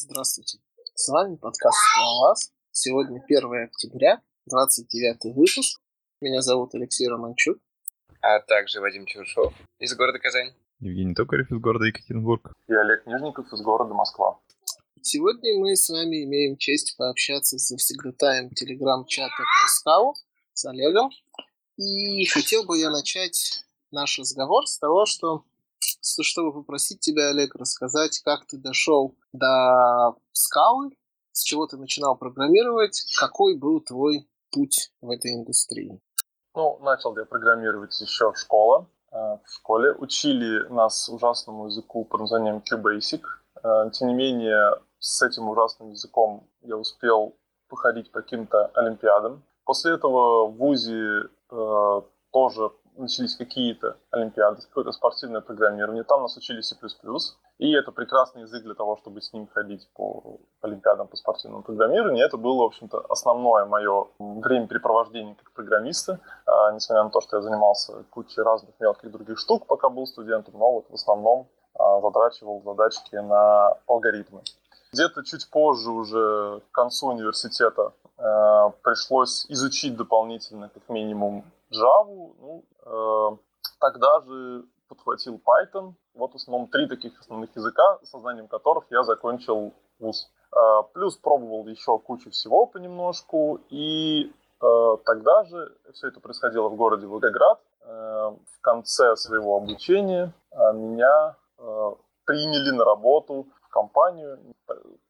Здравствуйте. С вами подкаст «Скалолаз». Сегодня 1 октября, 29 выпуск. Меня зовут Алексей Романчук. А также Вадим Чуршов из города Казань. Евгений Токарев из города Екатеринбург. И Олег Нижников из города Москва. Сегодня мы с вами имеем честь пообщаться с завсегдатаем телеграм-чата про скалу, с Олегом. И хотел бы я начать наш разговор с того, что чтобы попросить тебя, Олег, рассказать, как ты дошел до скалы, с чего ты начинал программировать, какой был твой путь в этой индустрии. Ну, начал я программировать еще в школе. Э, в школе учили нас ужасному языку под названием QBasic. Э, тем не менее, с этим ужасным языком я успел походить по каким-то олимпиадам. После этого в ВУЗе э, тоже начались какие-то олимпиады, какое-то спортивное программирование. Там нас учили C++. И это прекрасный язык для того, чтобы с ним ходить по олимпиадам по спортивному программированию. Это было, в общем-то, основное мое времяпрепровождение как программиста. А, несмотря на то, что я занимался кучей разных мелких других штук, пока был студентом, но вот в основном а, затрачивал задачки на алгоритмы. Где-то чуть позже, уже к концу университета, э, пришлось изучить дополнительно, как минимум, Java. Ну, тогда же подхватил Python. Вот в основном три таких основных языка, сознанием которых я закончил вуз. Э, плюс пробовал еще кучу всего понемножку. И э, тогда же все это происходило в городе Волгоград. Э, в конце своего обучения э, меня э, приняли на работу в компанию.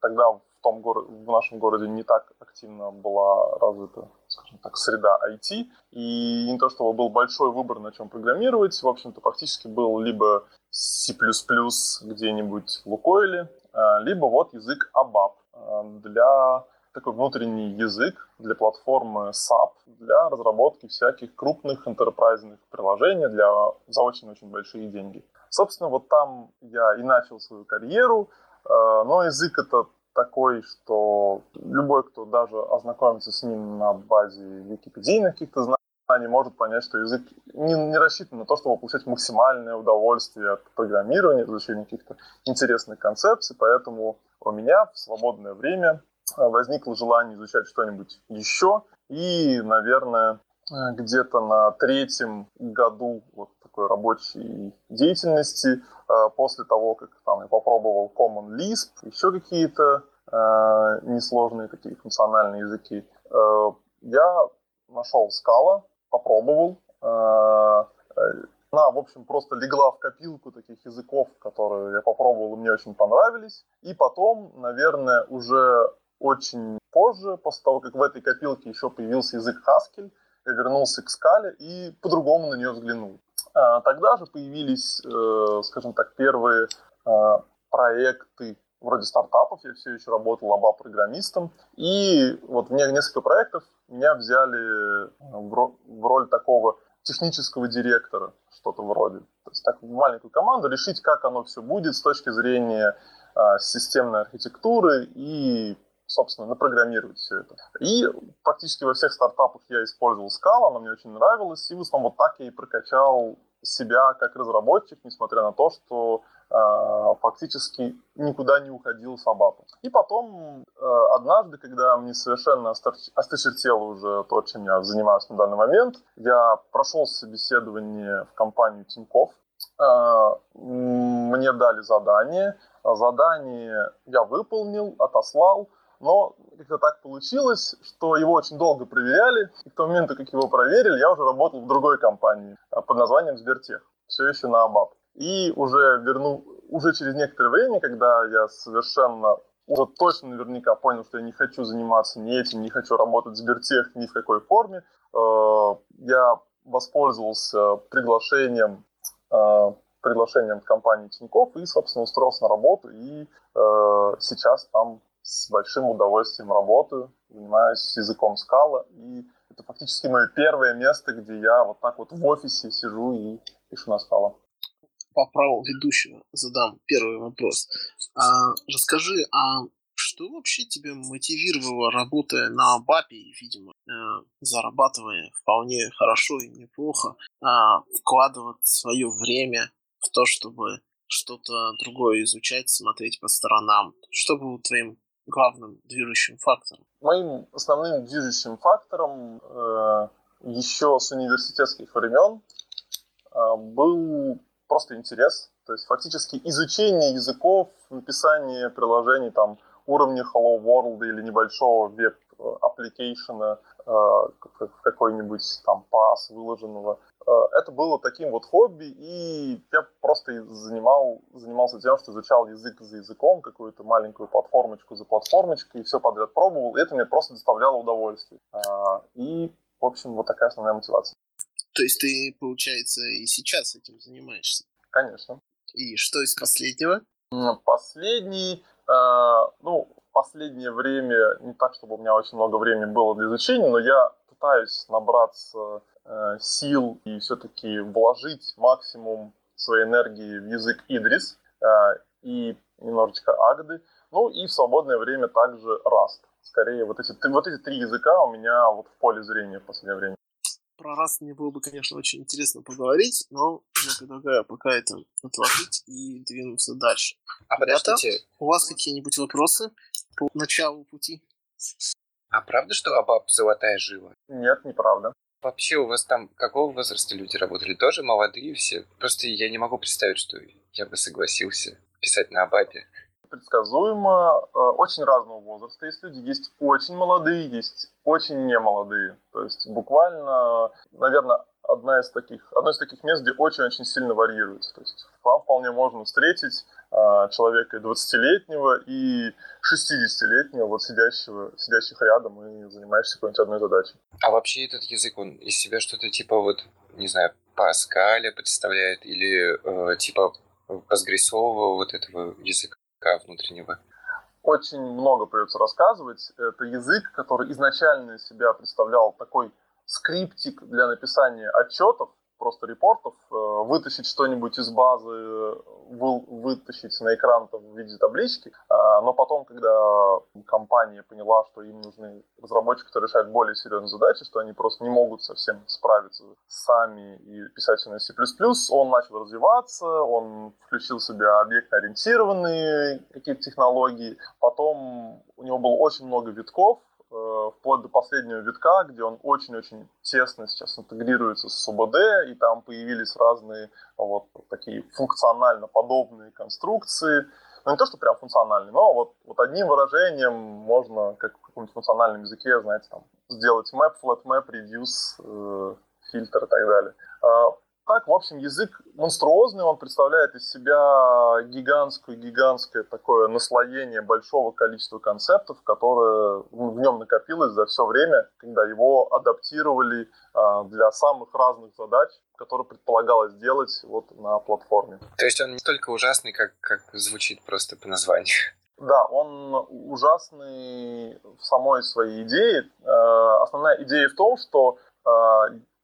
Тогда в том городе, в нашем городе не так активно была развита, скажем так, среда IT. И не то, чтобы был большой выбор, на чем программировать. В общем-то, практически был либо C++ где-нибудь в Лукойле, а, либо вот язык ABAP а, для такой внутренний язык для платформы SAP для разработки всяких крупных enterprise приложений для за очень-очень большие деньги. Собственно, вот там я и начал свою карьеру, а, но язык этот такой, что любой, кто даже ознакомится с ним на базе википедийных каких-то знаний, может понять, что язык не, не рассчитан на то, чтобы получать максимальное удовольствие от программирования, от изучения каких-то интересных концепций, поэтому у меня в свободное время э, возникло желание изучать что-нибудь еще, и, наверное, э, где-то на третьем году вот такой рабочей деятельности Э, после того, как там я попробовал Common Lisp, еще какие-то э, несложные такие функциональные языки, э, я нашел Scala, попробовал. Она, в общем, просто легла в копилку таких языков, которые я попробовал, и мне очень понравились. И потом, наверное, уже очень позже, после того, как в этой копилке еще появился язык Haskell, я вернулся к скале и по-другому на нее взглянул. А, тогда же появились, э, скажем так, первые а, проекты вроде стартапов, я все еще работал оба-программистом, и вот мне несколько проектов меня взяли э, в роль такого технического директора, что-то вроде. То есть так маленькую команду решить, как оно все будет с точки зрения э, системной архитектуры и собственно, напрограммировать все это. И практически во всех стартапах я использовал Scala, она мне очень нравилась, и в основном вот так я и прокачал себя как разработчик, несмотря на то, что э, фактически никуда не уходил с Абапа. И потом э, однажды, когда мне совершенно осточертело уже то, чем я занимаюсь на данный момент, я прошел собеседование в компанию Тинькофф, э, мне дали задание, задание я выполнил, отослал, но как-то так получилось, что его очень долго проверяли, и к тому моменту, как его проверили, я уже работал в другой компании а, под названием Сбертех, все еще на АБАП. И уже верну, уже через некоторое время, когда я совершенно уже точно наверняка понял, что я не хочу заниматься ни этим, не хочу работать в Сбертех ни в какой форме, э, я воспользовался приглашением э, приглашением компании Тинькофф и, собственно, устроился на работу, и э, сейчас там с большим удовольствием работаю, занимаюсь языком скала, и это фактически мое первое место, где я вот так вот в офисе сижу и пишу на скала. По праву ведущего задам первый вопрос. А, расскажи, а что вообще тебя мотивировало, работая на БАПе, видимо, э, зарабатывая вполне хорошо и неплохо, э, вкладывать свое время в то, чтобы что-то другое изучать, смотреть по сторонам? Что было твоим главным движущим фактором? Моим основным движущим фактором э, еще с университетских времен э, был просто интерес. То есть фактически изучение языков, написание приложений там уровня Hello World или небольшого web application а э, какой-нибудь там PaaS выложенного. Э, это было таким вот хобби, и я просто занимал, занимался тем, что изучал язык за языком, какую-то маленькую платформочку за платформочкой, и все подряд пробовал, и это мне просто доставляло удовольствие. Э, и, в общем, вот такая основная мотивация. То есть ты, получается, и сейчас этим занимаешься? Конечно. И что из последнего? Последний, э, ну, последнее время, не так, чтобы у меня очень много времени было для изучения, но я пытаюсь набраться э, сил и все-таки вложить максимум своей энергии в язык Идрис э, и немножечко Агды, ну и в свободное время также Rust. Скорее, вот эти, вот эти три языка у меня вот в поле зрения в последнее время. Про раз мне было бы, конечно, очень интересно поговорить, но я предлагаю пока это отложить и двинуться дальше. А Ребята, подождите, у вас какие-нибудь вопросы по началу пути? а правда, что Абаб золотая жила? Нет, неправда. Вообще у вас там какого возраста люди работали? Тоже молодые все? Просто я не могу представить, что я бы согласился писать на Абабе. Предсказуемо, э, очень разного возраста есть люди. Есть очень молодые, есть очень немолодые. То есть буквально, наверное, одна из таких, одно из таких мест, где очень-очень сильно варьируется. То есть вам вполне можно встретить э, человека и 20-летнего, и 60-летнего, вот сидящего, сидящих рядом и занимаешься какой-нибудь одной задачей. А вообще этот язык, он из себя что-то типа вот, не знаю, Паскаля представляет или э, типа Постгрессового вот этого языка внутреннего? Очень много придется рассказывать. Это язык, который изначально из себя представлял такой скриптик для написания отчетов, просто репортов, э, вытащить что-нибудь из базы, вы- вытащить на экран там, в виде таблички, А, но потом, когда компания поняла, что им нужны разработчики, которые решают более серьезные задачи, что они просто не могут совсем справиться сами и писать все на C++, он начал развиваться, он включил в себя объектно-ориентированные какие-то технологии, потом у него было очень много витков, э, вплоть до последнего витка, где он очень-очень тесно сейчас интегрируется с СУБД, и там появились разные вот такие функционально подобные конструкции. Ну, не то, что прям функциональные, но вот, вот одним выражением можно, как в каком-нибудь функциональном языке, знаете, там, сделать map, flat map, reduce, э, фильтр и так далее. А, так, в общем, язык монструозный, он представляет из себя гигантское-гигантское такое наслоение большого количества концептов, которое в нем накопилось за все время, когда его адаптировали а, для самых разных задач, которые предполагалось делать вот на платформе. То есть он не только ужасный, как, как звучит просто по названию. Да, он ужасный в самой своей идее. Э, Основная идея в том, что э,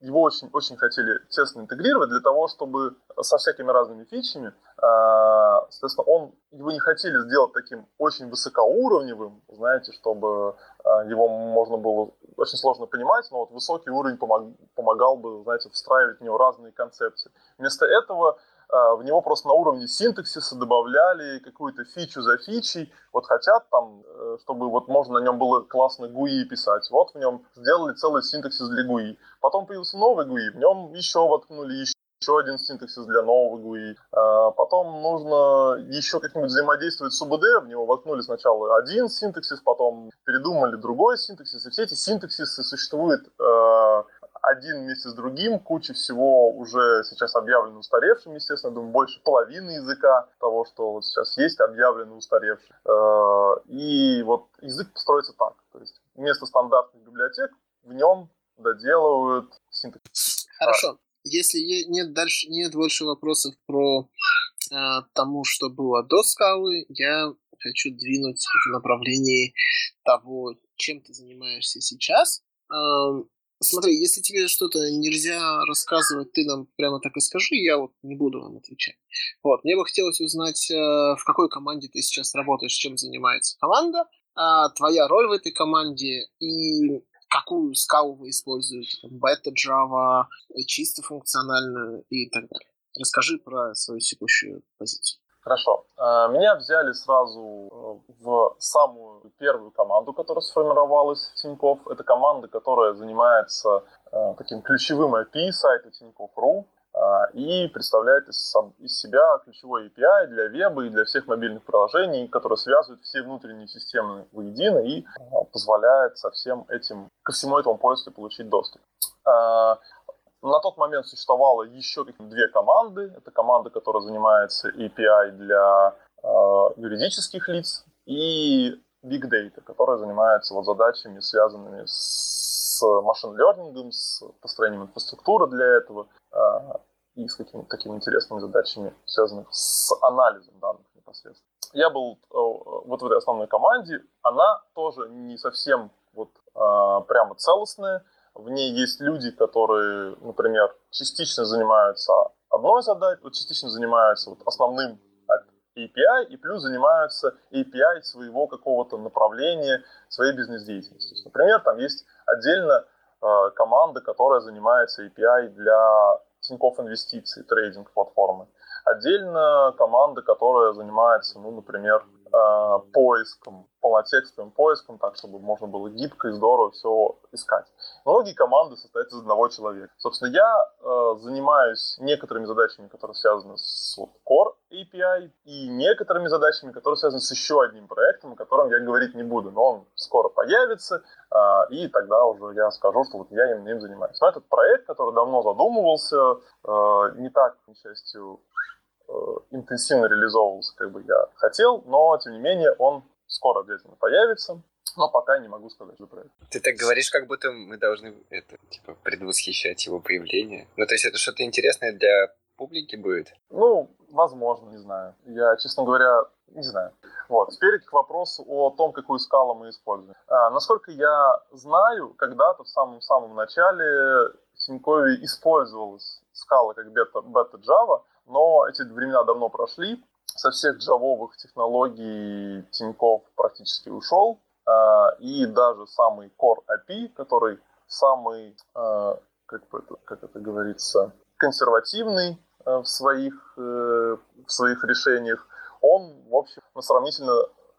его очень, очень хотели тесно интегрировать для того, чтобы со всякими разными фичами, э, соответственно, он, его не хотели сделать таким очень высокоуровневым, знаете, чтобы э, его можно было очень сложно понимать, но вот высокий уровень помог, помогал бы, знаете, встраивать в него разные концепции. Вместо этого в него просто на уровне синтаксиса добавляли какую-то фичу за фичей. Вот хотят там, э, чтобы вот можно на нем было классно GUI писать. Вот в нем сделали целый синтаксис для GUI. Потом появился новый GUI, в нем еще воткнули еще еще один синтаксис для нового GUI. А Потом нужно еще как-нибудь взаимодействовать с УБД, в него воткнули сначала один синтаксис, потом передумали другой синтаксис, и все эти синтаксисы существуют э, один вместе с другим, куча всего уже сейчас объявлено устаревшим, естественно, думаю, больше половины языка того, что вот сейчас есть, объявлено устаревшим. Э, И вот язык строится так, то есть вместо стандартных библиотек в нем доделывают синтаксис. Хорошо. Если нет дальше нет больше вопросов про э, тому, что было до скалы, я хочу двинуть в направлении того, чем ты занимаешься сейчас. Эм, смотри, если тебе что-то нельзя рассказывать, ты нам прямо так и скажи, я вот не буду вам отвечать. Вот, мне бы хотелось узнать, э, в какой команде ты сейчас работаешь, чем занимается команда, а, твоя роль в этой команде и какую скалу вы используете, там, бета, Java, чисто функциональную и так далее. Расскажи про свою текущую позицию. Хорошо. А, меня взяли сразу э, в самую первую команду, которая сформировалась в Тинькофф. Это команда, которая занимается э, таким ключевым API сайта Тинькофф.ру а, и представляет из, себя ключевой API для веба и для всех мобильных приложений, которые связывают все внутренние системы воедино и а, позволяет со всем этим, ко всему этому пользователю получить доступ. На тот момент существовало еще две команды. Это команда, которая занимается API для э, юридических лиц, и Big Data, которая занимается вот задачами, связанными с машин-лернингом, с построением инфраструктуры для этого э, и с какими-то такими интересными задачами, связанными с анализом данных непосредственно. Я был э, вот в этой основной команде. Она тоже не совсем вот э, прямо целостная в ней есть люди, которые, например, частично занимаются одной задачей, вот частично занимаются вот основным API, и плюс занимаются API своего какого-то направления, своей бизнес-деятельности. Например, там есть отдельно э, команда, которая занимается API для Тинькофф инвестиций, трейдинг-платформы. Отдельно команда, которая занимается, ну, например, поиском, полнотекстовым поиском, так, чтобы можно было гибко и здорово все искать. Многие команды состоят из одного человека. Собственно, я э, занимаюсь некоторыми задачами, которые связаны с вот, Core API, и некоторыми задачами, которые связаны с еще одним проектом, о котором я говорить не буду, но он скоро появится, э, и тогда уже я скажу, что вот я именно им занимаюсь. Но этот проект, который давно задумывался, э, не так, к счастью, Э, интенсивно реализовывался, как бы я хотел, но, тем не менее, он скоро обязательно появится, но пока не могу сказать про это. Ты так говоришь, как будто мы должны это, типа, предвосхищать его появление. Ну, то есть это что-то интересное для публики будет? Ну, возможно, не знаю. Я, честно говоря, не знаю. Вот. Теперь к вопросу о том, какую скалу мы используем. А, насколько я знаю, когда-то в самом-самом начале в Тинькове использовалась скала как бета, бета но эти времена давно прошли. Со всех джавовых технологий Тиньков практически ушел. А, и даже самый Core API, который самый, а, как, это, как это говорится, консервативный а, в своих, э, в своих решениях, он, в общем, на сравнительно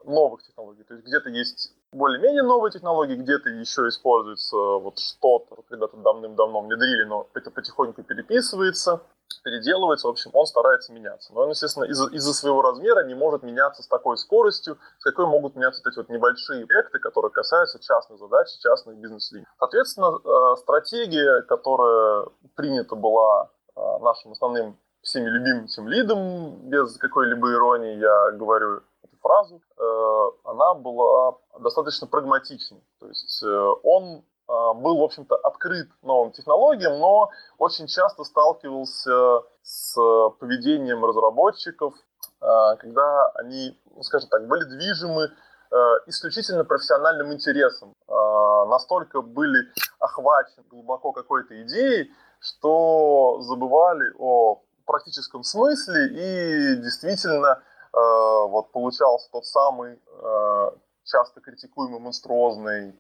новых технологий. То есть где-то есть более-менее новые технологии, где-то еще используется вот что-то, когда-то давным-давно внедрили, но это потихоньку переписывается переделывается, в общем, он старается меняться. Но он, естественно, из- из-за своего размера не может меняться с такой скоростью, с какой могут меняться эти вот небольшие проекты, которые касаются частных задач, частных бизнес-линий. Соответственно, э, стратегия, которая принята была э, нашим основным всеми любимым тем лидом, без какой-либо иронии я говорю эту фразу, э, она была достаточно прагматичной. То есть он был, в общем-то, открыт новым технологиям, но очень часто сталкивался с поведением разработчиков, а, когда они, ну, скажем так, были движимы исключительно профессиональным интересом, настолько были охвачены глубоко какой-то идеей, что забывали о практическом смысле и действительно вот получался тот самый часто критикуемый монструозный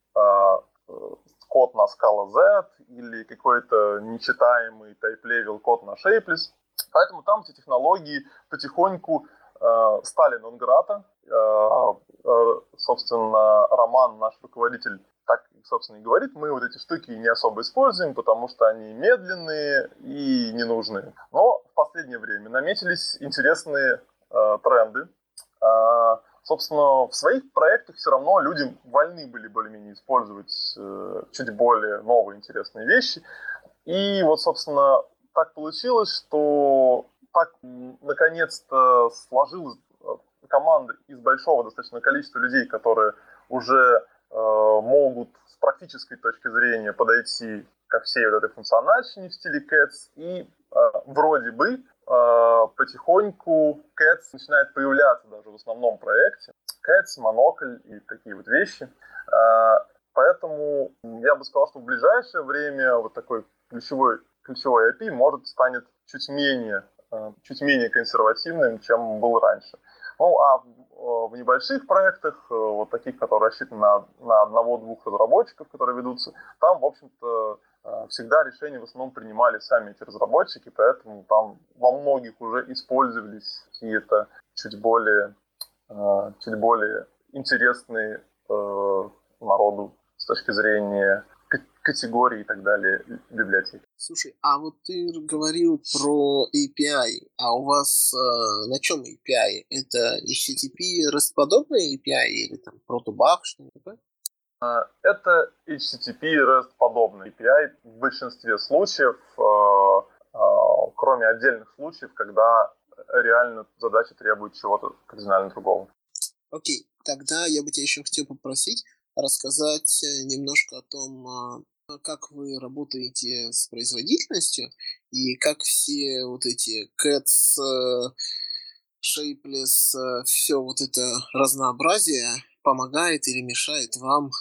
код на Scala Z или какой-то нечитаемый type-level код на Shapeless. Поэтому там эти технологии потихоньку э, стали нонграта. Э, э, собственно, Роман, наш руководитель, так, собственно, и говорит, мы вот эти штуки не особо используем, потому что они медленные и ненужные. Но в последнее время наметились интересные э, тренды. Э, Собственно, в своих проектах все равно люди вольны были более-менее использовать э, чуть более новые интересные вещи. И вот, собственно, так получилось, что так наконец-то сложилась э, команда из большого достаточно количества людей, которые уже э, могут с практической точки зрения подойти ко всей вот этой функциональщине в стиле Cats. И э, вроде бы потихоньку Cats начинает появляться даже в основном проекте. Cats, Monocle и такие вот вещи. Э, поэтому я бы сказал, что в ближайшее время вот такой ключевой, ключевой IP может станет чуть менее, э, чуть менее консервативным, чем был раньше. Ну, а в небольших проектах, вот таких, которые рассчитаны на, на одного-двух разработчиков, которые ведутся, там, в общем-то, э, всегда решения в основном принимали сами эти разработчики, поэтому там во многих уже использовались какие-то чуть более, э, чуть более интересные народу с точки зрения категории и так далее библиотеки. Слушай, а вот ты говорил про API, а у вас э, на чем API? Это HTTP REST-подобные API или там Protobuf, что-нибудь это HTTP REST-подобный API в большинстве случаев, э, э, кроме отдельных случаев, когда реально задача требует чего-то кардинально другого. Окей, тогда я бы тебя еще хотел попросить рассказать немножко о том, а как вы работаете с производительностью и как все вот эти cats, э, shapeless, э, все вот это разнообразие помогает или мешает вам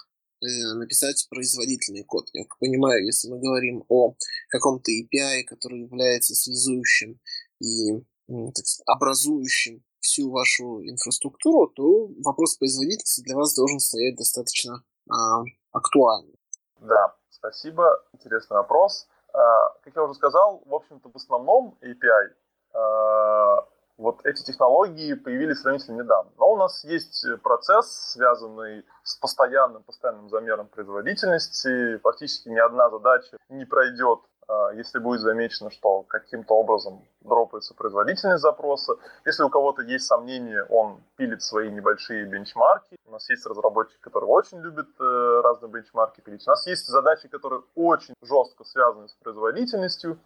э, написать производительный код. Я понимаю, если мы говорим о каком-то API, который является связующим и так сказать, образующим всю вашу инфраструктуру, то вопрос производительности для вас должен стоять достаточно а, актуальным. Да, Спасибо, интересный вопрос. А, как я уже сказал, в общем-то, в основном API а, вот эти технологии появились сравнительно недавно. Но у нас есть процесс, связанный с постоянным, постоянным замером производительности. Практически ни одна задача не пройдет а, если будет замечено, что каким-то образом дропается производительность запроса. Если у кого-то есть сомнения, он пилит свои небольшие бенчмарки. У нас есть разработчики, которые очень любят э, разные бенчмарки пилить. У нас есть задачи, которые очень жестко связаны с производительностью.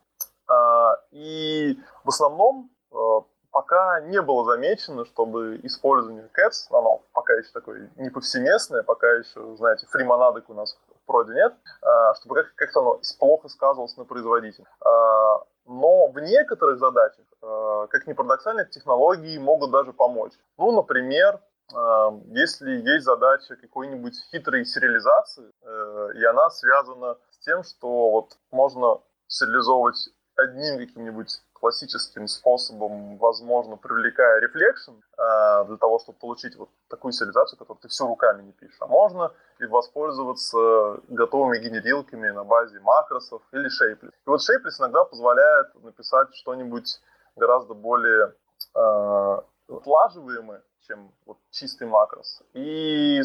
А, и в основном э, пока не было замечено, чтобы использование CATS, оно пока еще такое не повсеместное, пока еще, знаете, фримонадок у нас проде нет, а, чтобы как-то оно плохо сказывалось на производителе. А, но в некоторых задачах, а, как ни парадоксально, технологии могут даже помочь. Ну, например, если есть задача какой-нибудь хитрой сериализации, э, и она связана с тем, что вот можно сериализовывать одним каким-нибудь классическим способом, возможно, привлекая рефлекшн э, для того, чтобы получить вот такую сериализацию, которую ты все руками не пишешь. А можно и воспользоваться готовыми генерилками на базе макросов или Shapeless. И вот Shapeless иногда позволяет написать что-нибудь гораздо более э, отлаживаемое, чем вот чистый макрос. И,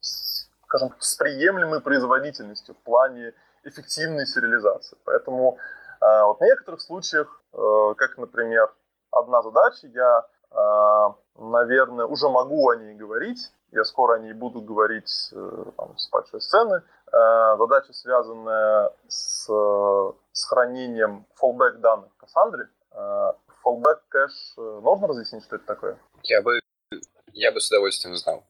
скажем, с приемлемой производительностью в плане эффективной сериализации. Поэтому вот в некоторых случаях, э, как, например, одна задача, я, а, наверное, уже могу о ней говорить, я скоро о ней буду говорить э, там, с большой сцены. Задача, связанная с, с хранением fallback данных в Кассандре. Fallback кэш, э, можно разъяснить, что это такое? Я бы, я бы с удовольствием знал.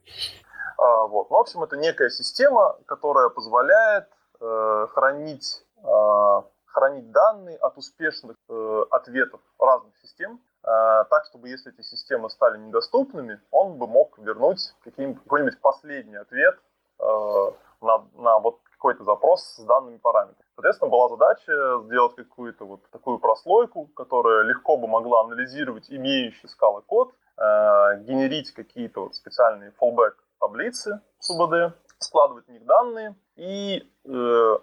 Вот. Ну, в общем, это некая система, которая позволяет э, хранить хранить данные от успешных э, ответов разных систем, э, так, чтобы если эти системы стали недоступными, он бы мог вернуть какой-нибудь последний ответ э, на, на вот какой-то запрос с данными параметрами. Соответственно, была задача сделать какую-то вот такую прослойку, которая легко бы могла анализировать имеющий скалы код, э, генерить какие-то вот специальные fallback таблицы СУБД, складывать в них данные и, э,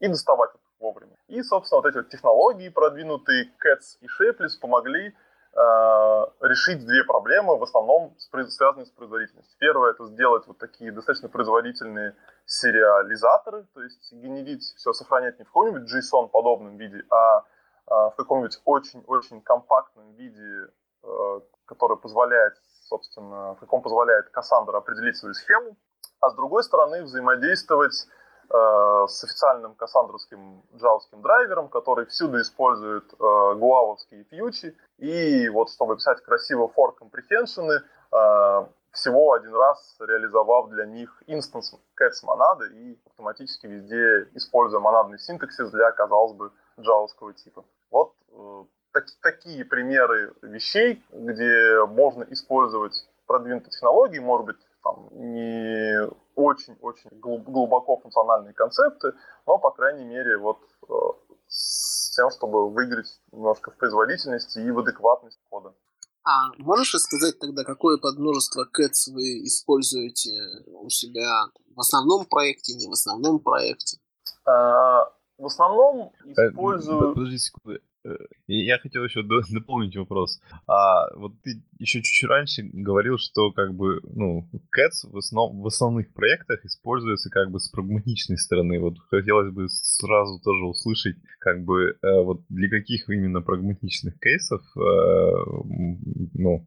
и доставать вовремя. И, собственно, вот эти вот технологии продвинутые, CATS и Shapeless, помогли э, решить две проблемы, в основном связанные с производительностью. Первое – это сделать вот такие достаточно производительные сериализаторы, то есть генерить все, сохранять не в каком-нибудь JSON-подобном виде, а, а в каком-нибудь очень-очень компактном виде, э, который позволяет, собственно, в каком позволяет Cassandra определить свою схему, а с другой стороны взаимодействовать Э, с официальным кассандровским джавским драйвером, который всюду использует э, гуавовские фьючи. И вот чтобы писать красиво for comprehension, э, всего один раз реализовав для них инстанс cats монады и автоматически везде используя монадный синтаксис для, казалось бы, джавовского типа. Вот э, так, такие примеры вещей, где можно использовать продвинутые технологии, может быть, там, не очень-очень глубоко функциональные концепты, но, по крайней мере, вот э, с тем, чтобы выиграть немножко в производительности и в адекватности кода. А можешь рассказать тогда, какое подмножество CATS вы используете у себя в основном проекте, не в основном проекте? А, в основном использую... Подожди секунду. Э, я хотел еще дополнить вопрос. А вот ты еще чуть-чуть раньше говорил, что как бы, ну, Cats в, основ, в основных проектах используется как бы с прагматичной стороны. Вот хотелось бы сразу тоже услышать, как бы, э, вот для каких именно прагматичных кейсов, э, ну,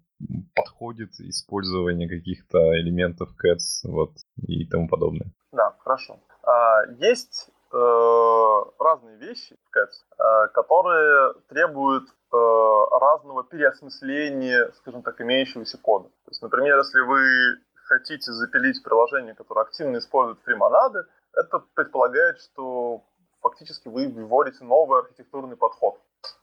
подходит использование каких-то элементов Cats вот, и тому подобное. Да, хорошо. А, есть Э, разные вещи в Cats, э, которые требуют э, разного переосмысления, скажем так, имеющегося кода. То есть, например, если вы хотите запилить приложение, которое активно использует фримонады, это предполагает, что фактически вы вводите новый архитектурный подход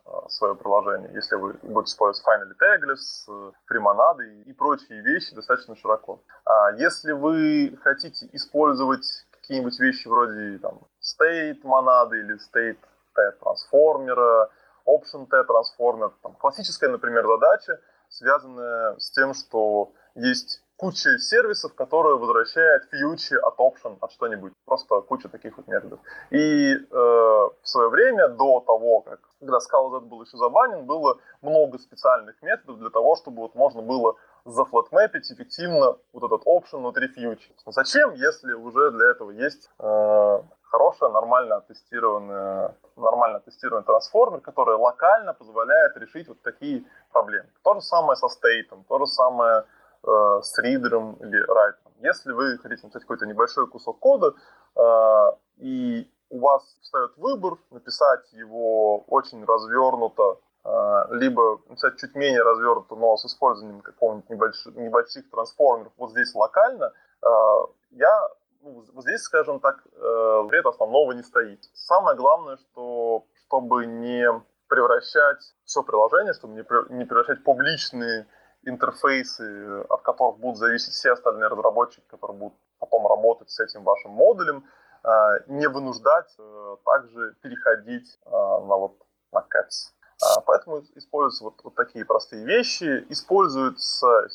в свое приложение, если вы будете использовать Finally Tagless, фримонады и прочие вещи достаточно широко. А если вы хотите использовать какие-нибудь вещи вроде там, state монады или state T трансформера, option T трансформер. Классическая, например, задача, связанная с тем, что есть куча сервисов, которые возвращают фьючи от option, от что-нибудь. Просто куча таких вот методов. И э, в свое время, до того, как когда Scala был еще забанен, было много специальных методов для того, чтобы вот можно было зафлатмэпить эффективно вот этот option внутри фьючи. Зачем, если уже для этого есть э, хорошая, нормально тестированная, нормально тестированный трансформер, который локально позволяет решить вот такие проблемы. То же самое со стейтом, то же самое э, с ридером или райтером. Если вы хотите написать какой-то небольшой кусок кода, э, и у вас встает выбор написать его очень развернуто, э, либо написать чуть менее развернуто, но с использованием какого-нибудь небольших, небольших трансформеров вот здесь локально, э, я ну, здесь, скажем так, э, вред основного не стоит. Самое главное, что чтобы не превращать все приложение, чтобы не превращать публичные интерфейсы, от которых будут зависеть все остальные разработчики, которые будут потом работать с этим вашим модулем, э, не вынуждать э, также переходить на вот на Cats. Поэтому используются вот, вот такие простые вещи. Используются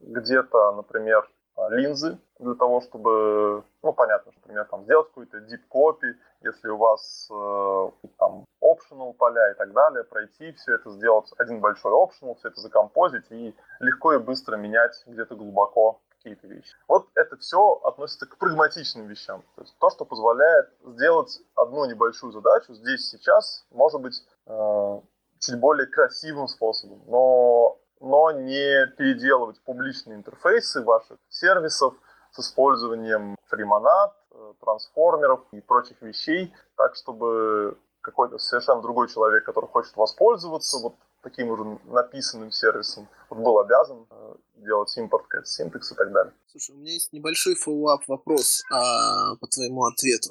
где-то, например, линзы для того, чтобы, ну, понятно, что, например, там, сделать какой-то deep copy, если у вас э, там optional поля и так далее, пройти все это, сделать один большой optional, все это закомпозить и легко и быстро менять где-то глубоко какие-то вещи. Вот это все относится к прагматичным вещам. То есть то, что позволяет сделать одну небольшую задачу здесь, сейчас, может быть, э, чуть более красивым способом. Но но не переделывать публичные интерфейсы ваших сервисов с использованием free монад, э, трансформеров и прочих вещей, так чтобы какой-то совершенно другой человек, который хочет воспользоваться вот таким уже написанным сервисом, был обязан э, делать импорт, syntax и так далее. Слушай, у меня есть небольшой follow-up вопрос а, по твоему ответу.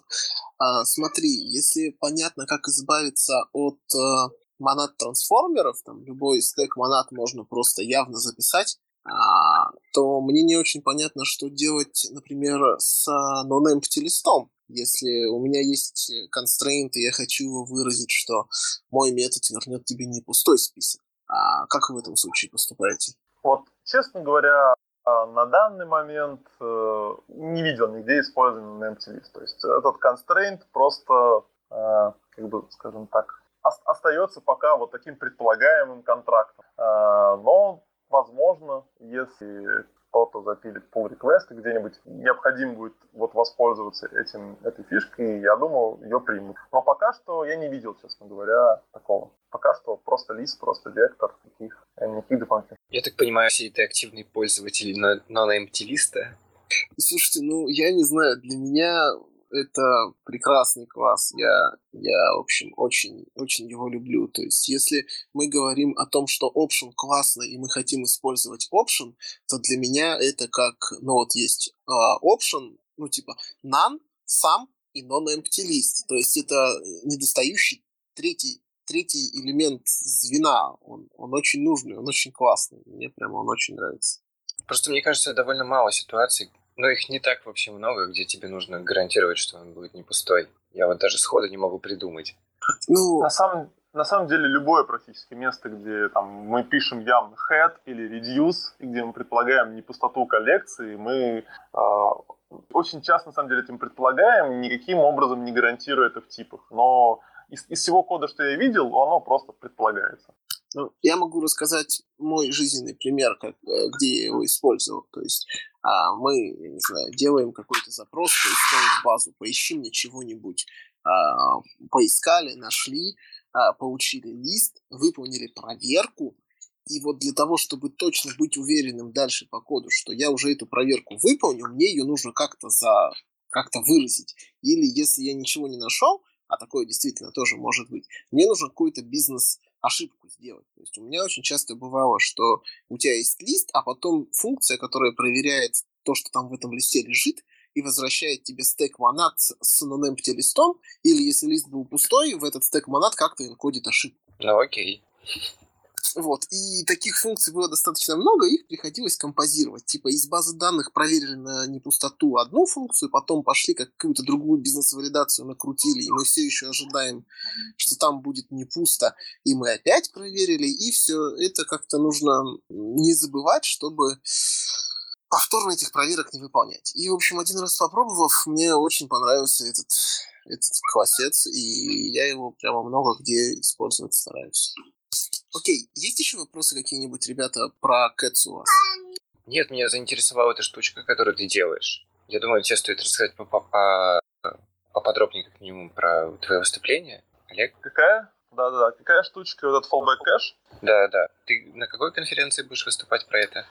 А, смотри, если понятно, как избавиться от а, монад трансформеров, там любой стек монад можно просто явно записать, а, то мне не очень понятно, что делать, например, с non-empty листом. Если у меня есть constraint, и я хочу выразить, что мой метод вернет тебе не пустой список. А как вы в этом случае поступаете? Вот, честно говоря, а, на данный момент э, не видел нигде использования empty list. То есть этот constraint просто, э, как бы, скажем так, остается пока вот таким предполагаемым контрактом. А, но, возможно, если кто-то запилит pull request, где-нибудь необходимо будет вот воспользоваться этим, этой фишкой, я думаю, ее примут. Но пока что я не видел, честно говоря, такого. Пока что просто лист, просто вектор, никаких, никаких дополнительных. Я так понимаю, все это активные пользователи non-empty листа? Слушайте, ну, я не знаю, для меня это прекрасный класс. Я, я, в общем, очень, очень его люблю. То есть, если мы говорим о том, что option классно, и мы хотим использовать option, то для меня это как, ну вот есть uh, option, ну типа none, sum и non-empty list. То есть, это недостающий третий третий элемент звена. Он, он очень нужный, он очень классный. Мне прямо он очень нравится. Просто мне кажется, довольно мало ситуаций, но их не так вообще много, где тебе нужно гарантировать, что он будет не пустой. Я вот даже сходу не могу придумать. Ну, на самом, на самом деле любое практически место, где там, мы пишем явно head или reduce, и где мы предполагаем не пустоту коллекции, мы э, очень часто, на самом деле, этим предполагаем, никаким образом не гарантируя это в типах. Но из, из всего кода, что я видел, оно просто предполагается. Ну, я могу рассказать мой жизненный пример, как, э, где я его использовал. То есть а, мы, я не знаю, делаем какой-то запрос, поисковую базу, поищи мне чего-нибудь. А, поискали, нашли, а, получили лист, выполнили проверку, и вот для того, чтобы точно быть уверенным дальше по коду, что я уже эту проверку выполнил, мне ее нужно как-то за как-то выразить. Или если я ничего не нашел, а такое действительно тоже может быть, мне нужно какую-то бизнес-ошибку сделать. То есть у меня очень часто бывало, что у тебя есть лист, а потом функция, которая проверяет то, что там в этом листе лежит, и возвращает тебе стек монат с non-empty листом, или если лист был пустой, в этот стек монат как-то энкодит ошибку. Ну окей. Вот. И таких функций было достаточно много, их приходилось композировать. Типа из базы данных проверили на непустоту одну функцию, потом пошли как какую-то другую бизнес-валидацию накрутили, и мы все еще ожидаем, что там будет не пусто, и мы опять проверили, и все это как-то нужно не забывать, чтобы повторно этих проверок не выполнять. И, в общем, один раз попробовав, мне очень понравился этот, этот классец, и я его прямо много где использовать стараюсь. Окей, есть еще вопросы какие-нибудь, ребята, про Кэтс у вас? Нет, меня заинтересовала эта штучка, которую ты делаешь. Я думаю, тебе стоит рассказать по поподробнее, как минимум, про твое выступление. Олег? Какая? Да-да-да. Какая штучка, вот этот fallback кэш? Да-да. Ты на какой конференции будешь выступать про это?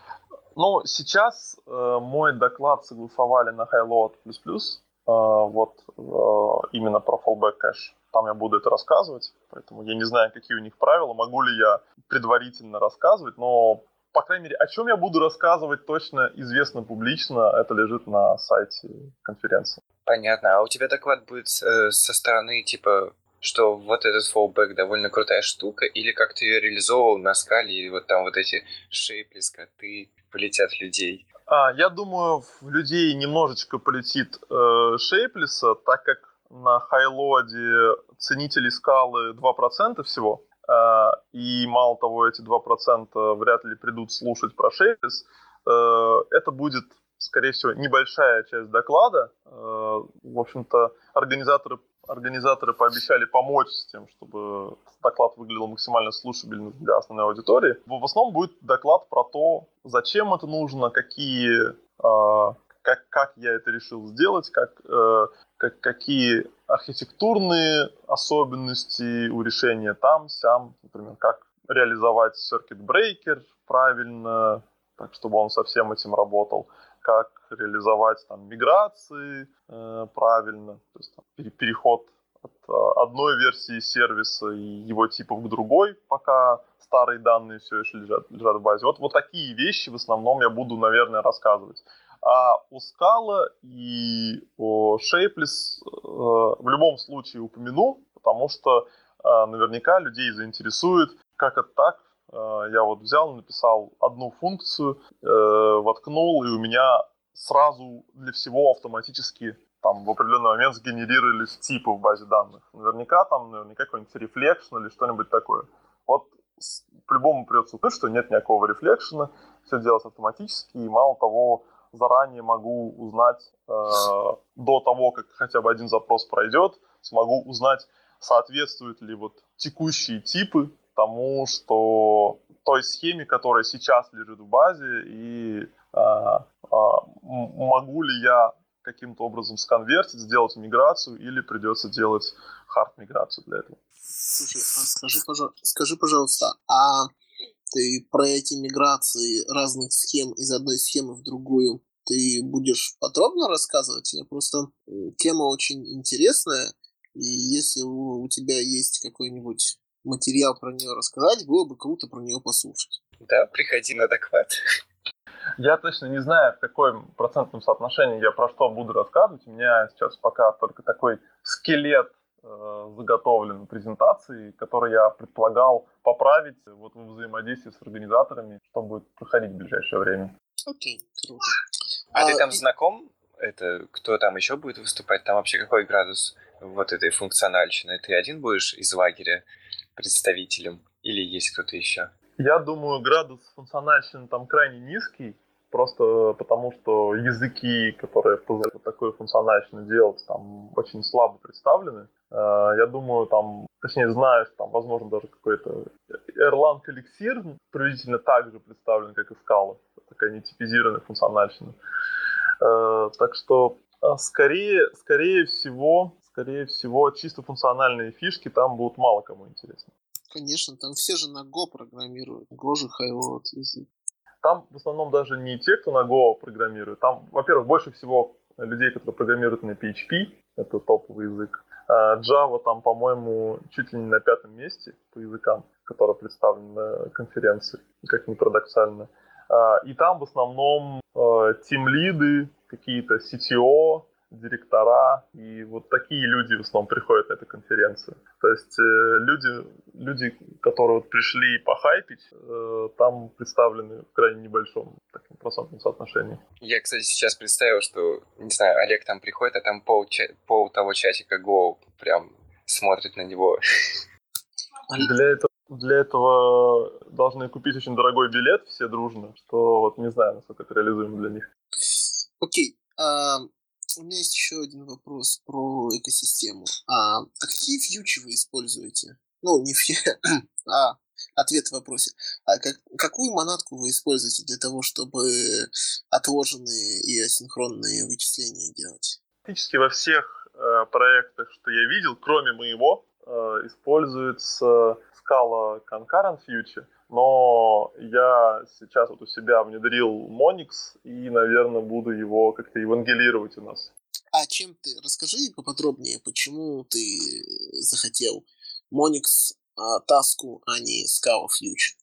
Ну, сейчас э, мой доклад согласовали на HighLoad++, э, вот э, именно про fallback кэш там я буду это рассказывать, поэтому я не знаю, какие у них правила, могу ли я предварительно рассказывать, но, по крайней мере, о чем я буду рассказывать точно известно публично, это лежит на сайте конференции. Понятно. А у тебя доклад будет э, со стороны, типа, что вот этот фоллбэк довольно крутая штука, или как ты ее реализовывал на скале, или вот там вот эти шейпли, скоты, полетят людей? А, я думаю, в людей немножечко полетит э, шейплиса, так как на хайлоде ценителей скалы 2% всего, а, и мало того, эти 2% вряд ли придут слушать про Шейпис, э, это будет, скорее всего, небольшая часть доклада. Э, в общем-то, организаторы, организаторы пообещали помочь с тем, чтобы доклад выглядел максимально слушабельным для основной аудитории. В основном будет доклад про то, зачем это нужно, какие а, как, как я это решил сделать, как, э, как, какие архитектурные особенности у решения там, сям, например, как реализовать circuit breaker правильно, так чтобы он со всем этим работал, как реализовать там миграции э, правильно, то есть там, переход от э, одной версии сервиса и его типов к другой, пока старые данные все еще лежат, лежат в базе. Вот, вот такие вещи в основном я буду, наверное, рассказывать. А у Scala и у Shapeless э, в любом случае упомяну, потому что э, наверняка людей заинтересует, как это так. Э, я вот взял, написал одну функцию, воткнул, и у меня сразу для всего автоматически там в определенный момент сгенерировались типы в базе данных. Наверняка там наверняка какой-нибудь рефлекшн или что-нибудь такое. Вот по-любому придется услышать, что нет никакого рефлекшена, все делается автоматически, и мало того, заранее могу узнать э, до того, как хотя бы один запрос пройдет, смогу узнать, соответствуют ли вот текущие типы тому, что той схеме, которая сейчас лежит в базе, и э, э, могу ли я каким-то образом сконвертить, сделать миграцию, или придется делать хард-миграцию для этого. Слушай, а скажи, пожалуйста, скажи, пожалуйста, а ты про эти миграции разных схем из одной схемы в другую ты будешь подробно рассказывать? Я просто тема очень интересная, и если у, у тебя есть какой-нибудь материал про нее рассказать, было бы круто про нее послушать. Да, приходи на доклад. Я точно не знаю, в каком процентном соотношении я про что буду рассказывать. У меня сейчас пока только такой скелет заготовлен презентации, который я предполагал поправить вот в взаимодействии с организаторами, что будет проходить в ближайшее время. Окей, круто. А, а ты там знаком? Это кто там еще будет выступать? Там вообще какой градус вот этой функциональщины? Ты один будешь из лагеря представителем или есть кто-то еще? Я думаю, градус функциональщины там крайне низкий, просто потому что языки, которые позволяют такое функционально делать, там очень слабо представлены. Э, я думаю, там, точнее, знаешь, там, возможно, даже какой-то Erlang Elixir приблизительно так же представлен, как и Scala. Такая нетипизированная функциональщина. Э, так что а, скорее, скорее всего, скорее всего, чисто функциональные фишки там будут мало кому интересны. Конечно, там все же на Go программируют. Go же хайвот язык. Там в основном даже не те, кто на Go программирует. Там, во-первых, больше всего людей, которые программируют на PHP, это топовый язык. А Java там, по-моему, чуть ли не на пятом месте по языкам, которые представлены на конференции, как ни парадоксально. А, и там в основном тим-лиды, какие-то CTO, директора, и вот такие люди в основном приходят на эту конференцию. То есть э, люди, люди, которые вот пришли похайпить, э, там представлены в крайне небольшом таким процентном соотношении. Я, кстати, сейчас представил, что, не знаю, Олег там приходит, а там пол, пол того чатика Go прям смотрит на него. Для этого для этого должны купить очень дорогой билет все дружно, что вот не знаю, насколько это реализуемо для них. Окей. А, у меня есть еще один вопрос про экосистему. А, а какие фьючи вы используете? Ну, не фью, а ответ в вопросе. А как, какую монадку вы используете для того, чтобы отложенные и асинхронные вычисления делать? Практически во всех э, проектах, что я видел, кроме моего, э, используется скала Concurrent Future – но я сейчас вот у себя внедрил Monix и, наверное, буду его как-то евангелировать у нас. А чем ты? Расскажи поподробнее, почему ты захотел Monix а, Таску, а не Scala Future?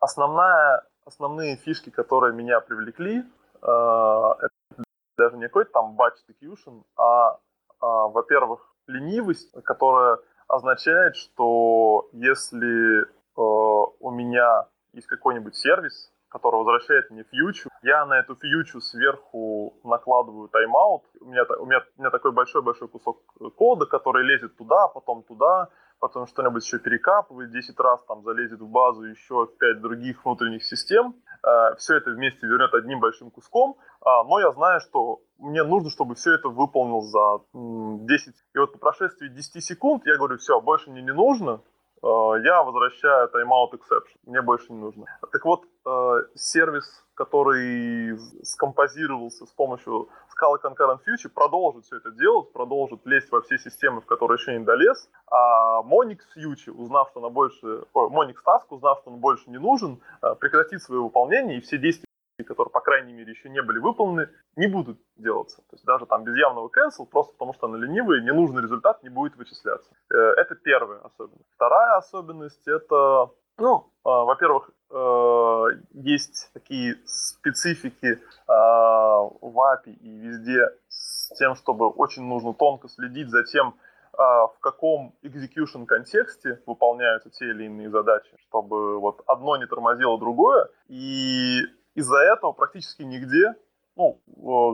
Основная, основные фишки, которые меня привлекли, э, это даже не какой-то там batch execution, а, а во-первых, ленивость, которая означает, что если у меня есть какой-нибудь сервис, который возвращает мне фьючу. Я на эту фьючу сверху накладываю тайм-аут. У меня, у, меня, у меня такой большой-большой кусок кода, который лезет туда, потом туда, потом что-нибудь еще перекапывает, 10 раз там залезет в базу еще в 5 других внутренних систем. Э, все это вместе вернет одним большим куском. А, но я знаю, что мне нужно, чтобы все это выполнил за 10. И вот по прошествии 10 секунд я говорю, все, больше мне не нужно, Э, я возвращаю timeout exception. Мне больше не нужно. Так вот, э, сервис, который скомпозировался с помощью Scala Concurrent Future, продолжит все это делать, продолжит лезть во все системы, в которые еще не долез. А Monix Future, узнав, что она больше... Monix Task, узнав, что он больше не нужен, э, прекратит свое выполнение, и все действия которые, по крайней мере, еще не были выполнены, не будут делаться. То есть даже там без явного cancel, просто потому что она ленивая, ненужный результат не будет вычисляться. Э, это первая особенность. Вторая особенность это, ну, а, во-первых, э, есть такие специфики в API и везде с тем, чтобы очень нужно тонко следить за тем, в каком execution контексте выполняются те или иные задачи, чтобы вот одно не тормозило другое. И из-за этого практически нигде, ну,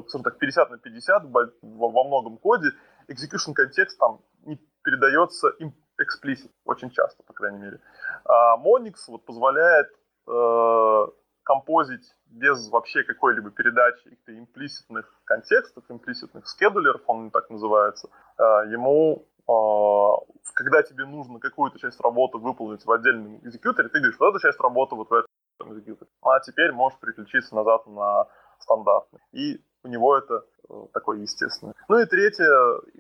скажем так, 50 на 50 во многом коде execution контекст там не передается им explicit, очень часто, по крайней мере. А Monix вот позволяет э, композить без вообще какой-либо передачи каких-то имплиситных контекстов, имплиситных скедулеров, он так называется, э, ему э, когда тебе нужно какую-то часть работы выполнить в отдельном экзекьюторе, ты говоришь, вот эту часть работы вот в. А теперь можешь переключиться назад на стандартный. И у него это э, такое естественное. Ну и третье,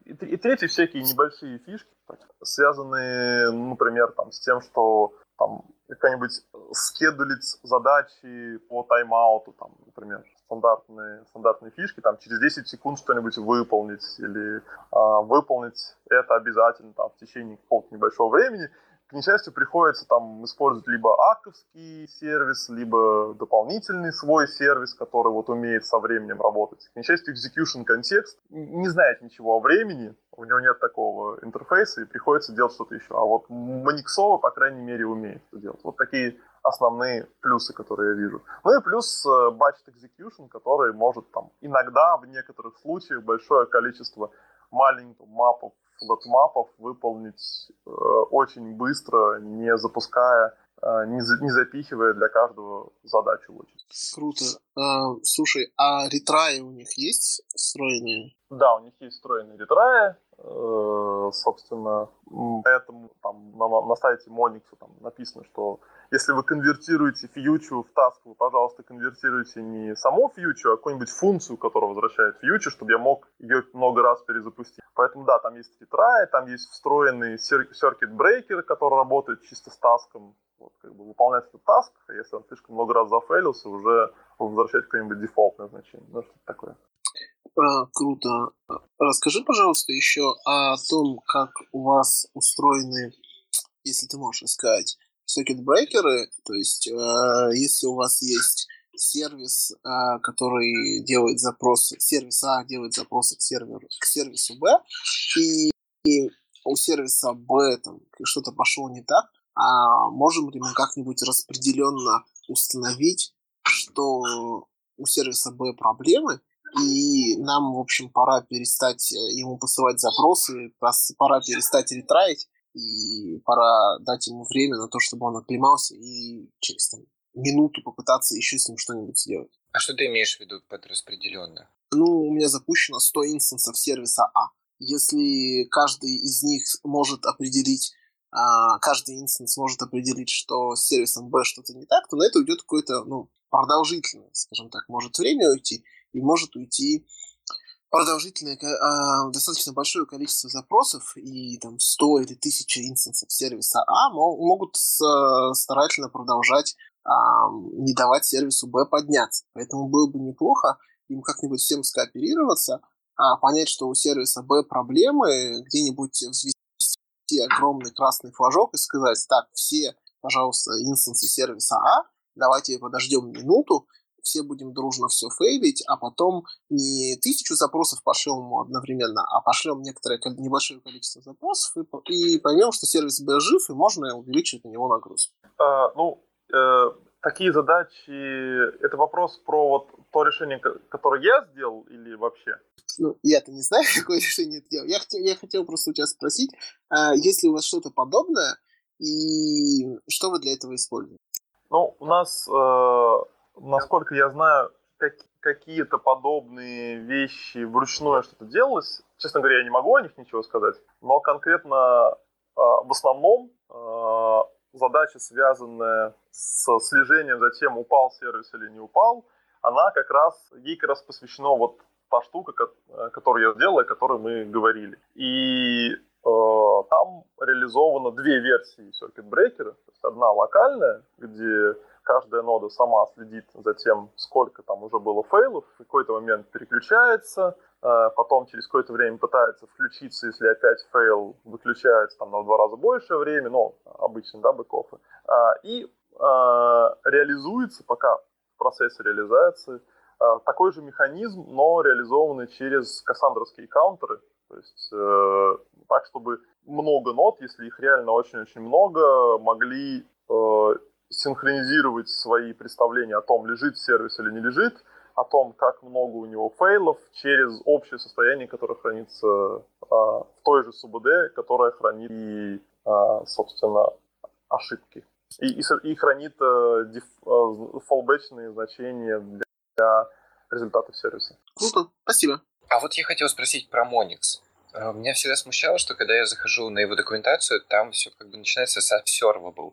и, и третье всякие небольшие фишки, связанные, например, там, с тем, что там какая-нибудь скедулить задачи по тайм-ауту, там, например, стандартные, стандартные фишки, там, через 10 секунд что-нибудь выполнить, или а, выполнить это обязательно там, в течение какого-то небольшого времени, к несчастью, приходится там использовать либо аковский сервис, либо дополнительный свой сервис, который вот умеет со временем работать. К несчастью, execution контекст не знает ничего о времени, у него нет такого интерфейса, и приходится делать что-то еще. А вот Monixoво, по крайней мере, умеет это делать. Вот такие основные плюсы, которые я вижу. Ну и плюс э, batch execution, который может там иногда, в некоторых случаях, большое количество маленьких мапов датмапов выполнить э, очень быстро, не запуская не, за, не запихивая для каждого задачу в очередь. Круто. А, слушай, а ретраи у них есть встроенные? Да, у них есть встроенные ретраи. Э, собственно, поэтому там на, на сайте Monix там написано, что если вы конвертируете фьючу в task, вы, пожалуйста, конвертируйте не саму фьючу, а какую-нибудь функцию, которая возвращает фьючу, чтобы я мог ее много раз перезапустить. Поэтому да, там есть ретраи, там есть встроенный circuit breaker, который работает чисто с таском, вот, как бы выполнять этот таск, если он слишком много раз зафейлился, уже возвращать какое-нибудь дефолтное значение, ну что-то такое. А, круто. Расскажи, пожалуйста, еще о том, как у вас устроены, если ты можешь сказать, circuit-брейкеры, то есть э, если у вас есть сервис, э, который делает запросы, сервис А делает запросы к серверу, к сервису Б, и, и у сервиса Б там что-то пошло не так, а можем ли мы как-нибудь распределенно установить, что у сервиса Б проблемы, и нам, в общем, пора перестать э, ему посылать запросы, пора перестать ретраить, и пора дать ему время на то, чтобы он оклемался и через там, минуту попытаться еще с ним что-нибудь сделать. А что ты имеешь в виду под распределенно? Ну, у меня запущено 100 инстансов сервиса А. Если каждый из них может определить а, каждый инстанс может определить, что с сервисом B что-то не так, то на это уйдет какое-то, ну, продолжительное, скажем так, может время уйти, и может уйти продолжительное, э, достаточно большое количество запросов, и там 100 или 1000 инстансов сервиса А могут э, старательно продолжать э, не давать сервису Б подняться. Поэтому было бы неплохо им как-нибудь всем скооперироваться, а понять, что у сервиса Б проблемы, где-нибудь взвести огромный красный флажок и сказать, так, все, пожалуйста, инстансы сервиса А, давайте подождем минуту, все будем дружно все фейлить, а потом не тысячу запросов пошлем одновременно, а пошлем некоторое небольшое количество запросов и, и поймем, что сервис Б жив, и можно увеличить на него нагрузку. А, ну, э, такие задачи, это вопрос про вот то решение, которое я сделал или вообще? Ну, я-то не знаю, какое решение ты делал. Я хотел, я хотел просто у тебя спросить, а, есть ли у вас что-то подобное, и что вы для этого используете? Ну, у нас э, насколько я знаю, как, какие-то подобные вещи вручную что-то делалось. Честно говоря, я не могу о них ничего сказать, но конкретно э, в основном э, задача, связанная с слежением за тем, упал сервис или не упал, она как раз, ей как раз посвящена вот та штука, которую я сделал, о которой мы говорили. И э, там реализовано две версии Circuit Breaker. То есть одна локальная, где каждая нода сама следит за тем, сколько там уже было fail ов, в какой-то момент переключается, э, потом через какое-то время пытается включиться, если опять fail выключается там на два раза большее время, ну, обычно, да, backoff ы, а, и э, реализуется, пока в процессе реализации, э, такой же механизм, но реализованный через кассандровские counter ы, то есть э, так, чтобы много нод, если их реально очень-очень много, могли э, синхронизировать свои представления о том, лежит сервис или не лежит, о том, как много у него фейлов через общее состояние, которое хранится э, в той же СУБД, которая хранит и, э, собственно, ошибки. И, и, и хранит э, деф, э, фоллбэчные значения для результатов сервиса. Круто, спасибо. А вот я хотел спросить про Monix. Меня всегда смущало, что когда я захожу на его документацию, там все как бы начинается с observable.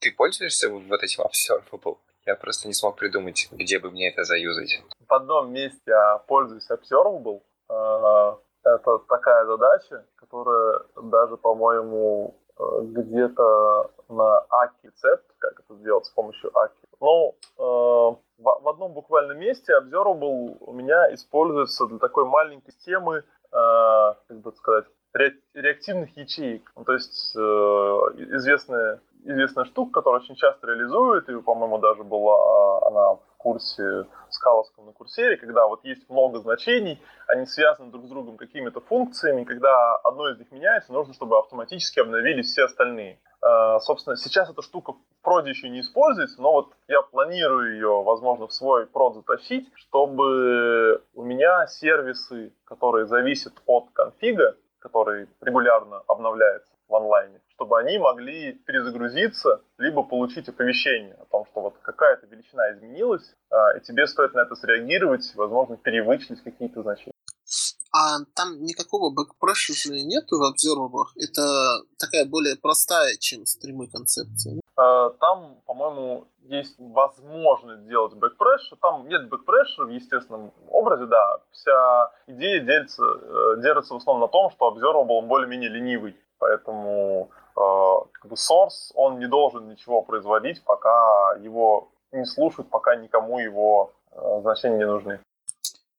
Ты пользуешься вот этим Observable? Я просто не смог придумать, где бы мне это заюзать. В одном месте я пользуюсь Observable. А, это такая задача, которая даже, по-моему, э, где-то на AKI рецепт, как это сделать с помощью AKI. Ну, э, в одном буквально месте Observable у меня используется для такой маленькой системы, э, как бы сказать, реактивных ячеек. Ну, то есть известная известная штука, которая очень часто реализует, и, по-моему, даже была а, она в курсе скаловском на курсере, когда вот есть много значений, они связаны друг с другом какими-то функциями, когда одно из них меняется, нужно, чтобы автоматически обновились все остальные. Uh, собственно, сейчас эта штука в проде еще не используется, но вот я планирую ее, возможно, в свой прод затащить, чтобы у меня сервисы, которые зависят от конфига, который регулярно обновляется в онлайне, чтобы они могли перезагрузиться, либо получить оповещение о том, что вот какая-то величина изменилась, а, и тебе стоит на это среагировать, возможно, перевычислить какие-то значения. А там никакого backpressure же нету в observable ах. Это такая более простая, чем стримы концепция. А, там, по-моему, есть возможность сделать backpressure. Там нет backpressure в естественном образе, да. Вся идея делится, э, держится в основном на том, что observable он более-менее ленивый. Поэтому как бы source, он не должен ничего производить, пока его не слушают, пока никому его э, значения не нужны.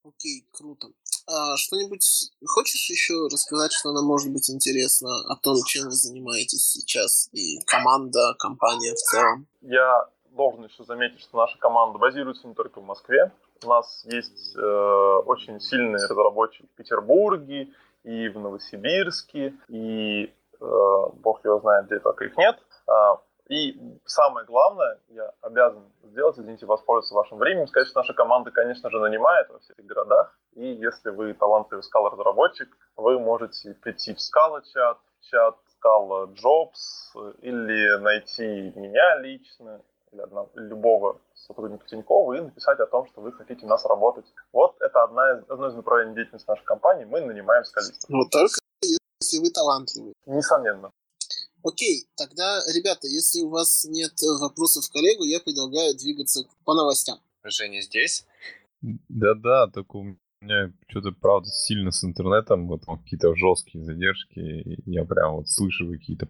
Окей, круто. А что-нибудь хочешь еще рассказать, что нам может быть интересно о том, чем вы занимаетесь сейчас, и команда, компания в целом? Я должен еще заметить, что наша команда базируется не только в Москве. У нас есть э, очень сильные разработчики в Петербурге, и в Новосибирске, и э, бог его знает, где только их нет. Э, и самое главное, я обязан сделать, извините, воспользоваться вашим временем, сказать, что наша команда, конечно же, нанимает во всех городах. И если вы талантливый скала-разработчик, вы можете прийти в Scala-чат, чат Scala Jobs, или найти меня лично, или одного, любого сотрудника Тинькова и написать о том, что вы хотите у нас работать. Вот это одна из, одно из направлений деятельности нашей компании. Мы нанимаем скалистов. Вот только если вы талантливый. Несомненно. Окей, тогда, ребята, если у вас нет вопросов к коллегу, я предлагаю двигаться по новостям. Женя здесь? Да-да, только у меня что-то, правда, сильно с интернетом, вот какие-то жесткие задержки, я прям вот слышу какие-то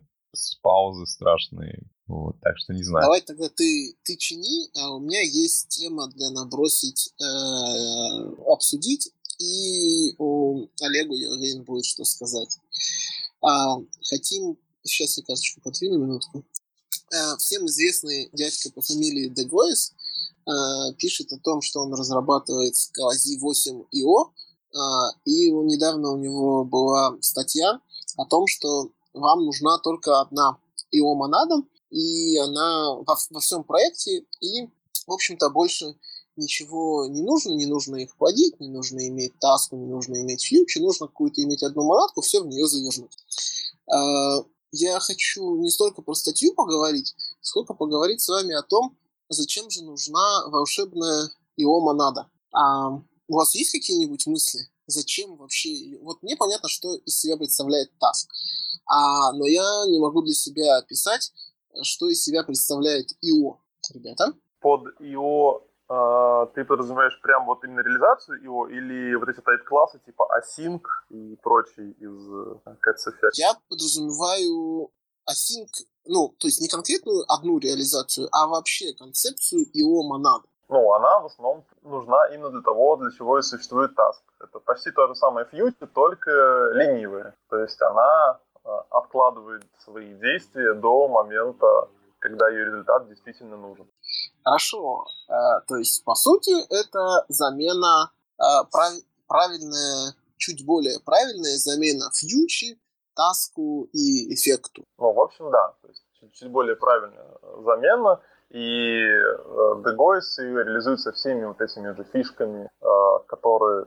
паузы страшные. Вот, так что не знаю. Давай тогда ты, ты чини, а у меня есть тема для набросить, э, обсудить, и у Олегу, я уверен, будет что сказать. А, хотим... Сейчас я карточку подвину минутку. А, всем известный дядька по фамилии Дегойс а, пишет о том, что он разрабатывает Сквази 8 IO, а, и недавно у него была статья о том, что вам нужна только одна IO монада, и она во, во всем проекте, и, в общем-то, больше ничего не нужно, не нужно их вводить, не нужно иметь таску, не нужно иметь фьючи, нужно какую-то иметь одну монатку, все в нее завернуть. А, я хочу не столько про статью поговорить, сколько поговорить с вами о том, зачем же нужна волшебная ИО монада. А у вас есть какие-нибудь мысли? Зачем вообще? Вот мне понятно, что из себя представляет таск. А, но я не могу для себя описать, что из себя представляет ИО, ребята? Под ИО ты подразумеваешь прям вот именно реализацию ИО или вот эти тайп-классы типа async и прочие из uh, Cats Effect? Я подразумеваю async, ну, то есть не конкретную одну реализацию, а вообще концепцию ИО монады. Ну, она в основном нужна именно для того, для чего и существует task. Это почти то же самое фьючи, только ленивая. То есть она Э, откладывает свои действия до момента, когда ее результат действительно нужен. Хорошо. Э, то есть, по сути, это замена, э, правильная, чуть более правильная замена фьючи, таску и эффекту. Ну, в общем, да. То есть, чуть, чуть более правильная замена. И Degois реализуется всеми вот этими же фишками, которые,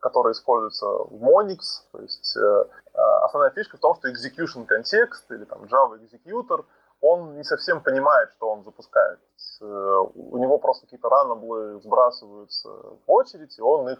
которые используются в Monix. То есть э, э, основная фишка в том, что execution контекст или там Java executor, он не совсем понимает, что он запускает. Э, у него просто какие-то раннаблы сбрасываются в очередь, и он их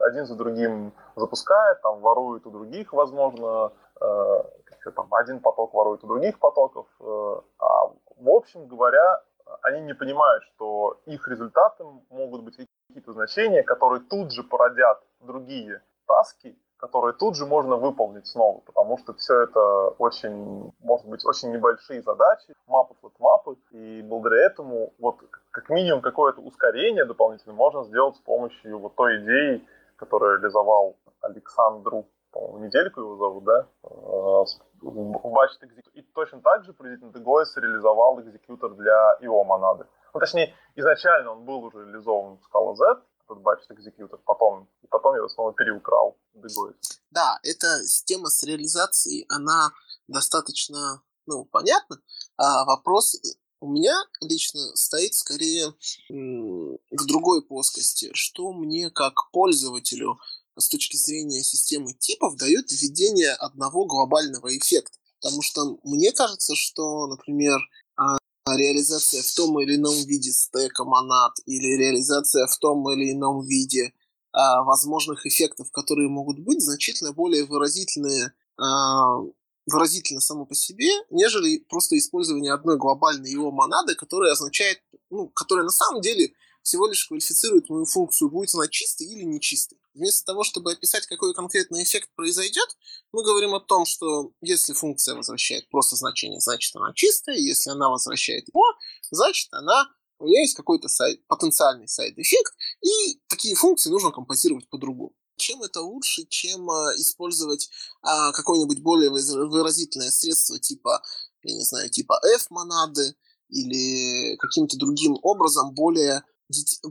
один за другим запускает, там ворует у других, возможно, там один поток ворует у других потоков. А в общем говоря, они не понимают, что их результатом могут быть какие-то значения, которые тут же породят другие таски, которые тут же можно выполнить снова, потому что все это очень, может быть, очень небольшие задачи, мапы, флот-мапы, и благодаря этому вот как минимум какое-то ускорение дополнительное можно сделать с помощью вот той идеи, которую реализовал Александру, по-моему, недельку его зовут, да, э, в Batched Executor. И точно так же приблизительно Degois реализовал экзекьютор для IO монады. Ну, точнее, изначально он был уже реализован в Scala Z, этот Batched Executor, потом, и потом его снова переукрал Degois. Да, эта система с реализацией, она достаточно, ну, понятна. А вопрос у меня лично стоит скорее в другой плоскости. Что мне как пользователю с точки зрения системы типов дает введение одного глобального эффекта. Потому что мне кажется, что, например, а, реализация в том или ином виде стека монад или реализация в том или ином виде а, возможных эффектов, которые могут быть, значительно более выразительные а, выразительно само по себе, нежели просто использование одной глобальной IO монады, которая означает, ну, которая на самом деле всего лишь квалифицирует мою функцию, будет она чистой или нечистой. Вместо того, чтобы описать, какой конкретный эффект произойдет, мы говорим о том, что если функция возвращает просто значение, значит она чистая, если она возвращает IO, значит она у нее есть какой-то side, потенциальный side effect, и такие функции нужно композировать по-другому. Чем это лучше, чем а, использовать а, какое-нибудь более выразительное средство типа, я не знаю, типа F-монады или каким-то другим образом более,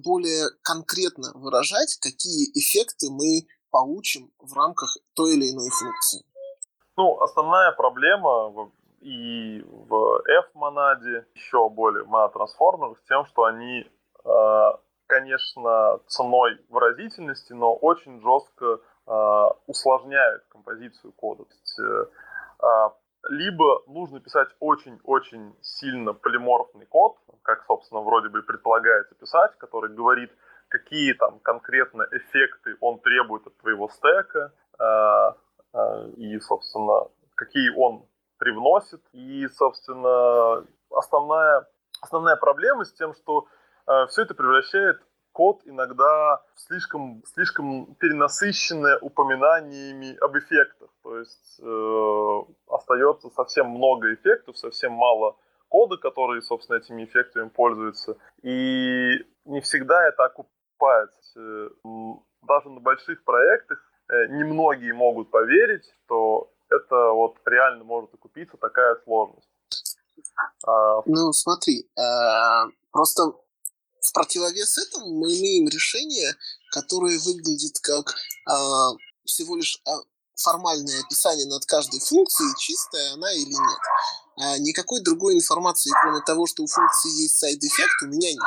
более конкретно выражать, какие эффекты мы получим в рамках той или иной функции. Ну, основная проблема и в F-монаде, еще более монотрансформерах, с тем, что они а, конечно, ценой выразительности, но очень жестко э, усложняют композицию кода. То есть, э, э, либо нужно писать очень-очень сильно полиморфный код, как, собственно, вроде бы предполагается писать, который говорит, какие там конкретно эффекты он требует от твоего стека, э, э, и, собственно, какие он привносит. И, собственно, основная, основная проблема с тем, что Э, все это превращает код иногда слишком, слишком перенасыщенное упоминаниями об эффектах. То есть э, остается совсем много эффектов, совсем мало кода, который, собственно, этими эффектами пользуется. И не всегда это окупается. Э, даже на больших проектах э, немногие могут поверить, что это вот реально может окупиться такая сложность. А, ну, смотри, э, просто в противовес этому мы имеем решение, которое выглядит как а, всего лишь а, формальное описание над каждой функцией, чистая она или нет. А никакой другой информации, кроме того, что у функции есть side effect, у меня нет.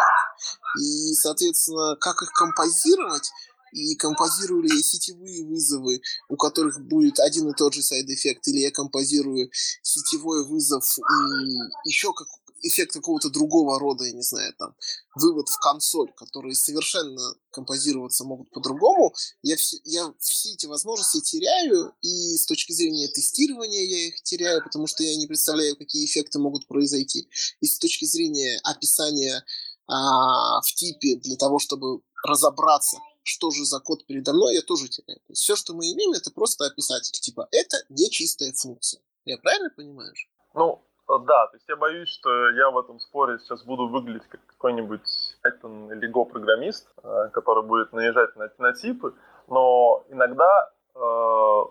И, соответственно, как их композировать, и композирую ли я сетевые вызовы, у которых будет один и тот же side effect, или я композирую сетевой вызов и еще как, эффект какого-то другого рода, я не знаю, там, вывод в консоль, которые совершенно композироваться могут по-другому, я все, я все эти возможности теряю, и с точки зрения тестирования я их теряю, потому что я не представляю, какие эффекты могут произойти. И с точки зрения описания а, в типе для того, чтобы разобраться, что же за код передо мной, я тоже теряю. То есть все, что мы имеем, это просто описатель. Типа, это не чистая функция. Я правильно понимаю? Ну, да, то есть я боюсь, что я в этом споре сейчас буду выглядеть как какой-нибудь Python или Go программист, э, который будет наезжать на, на типы, но иногда э,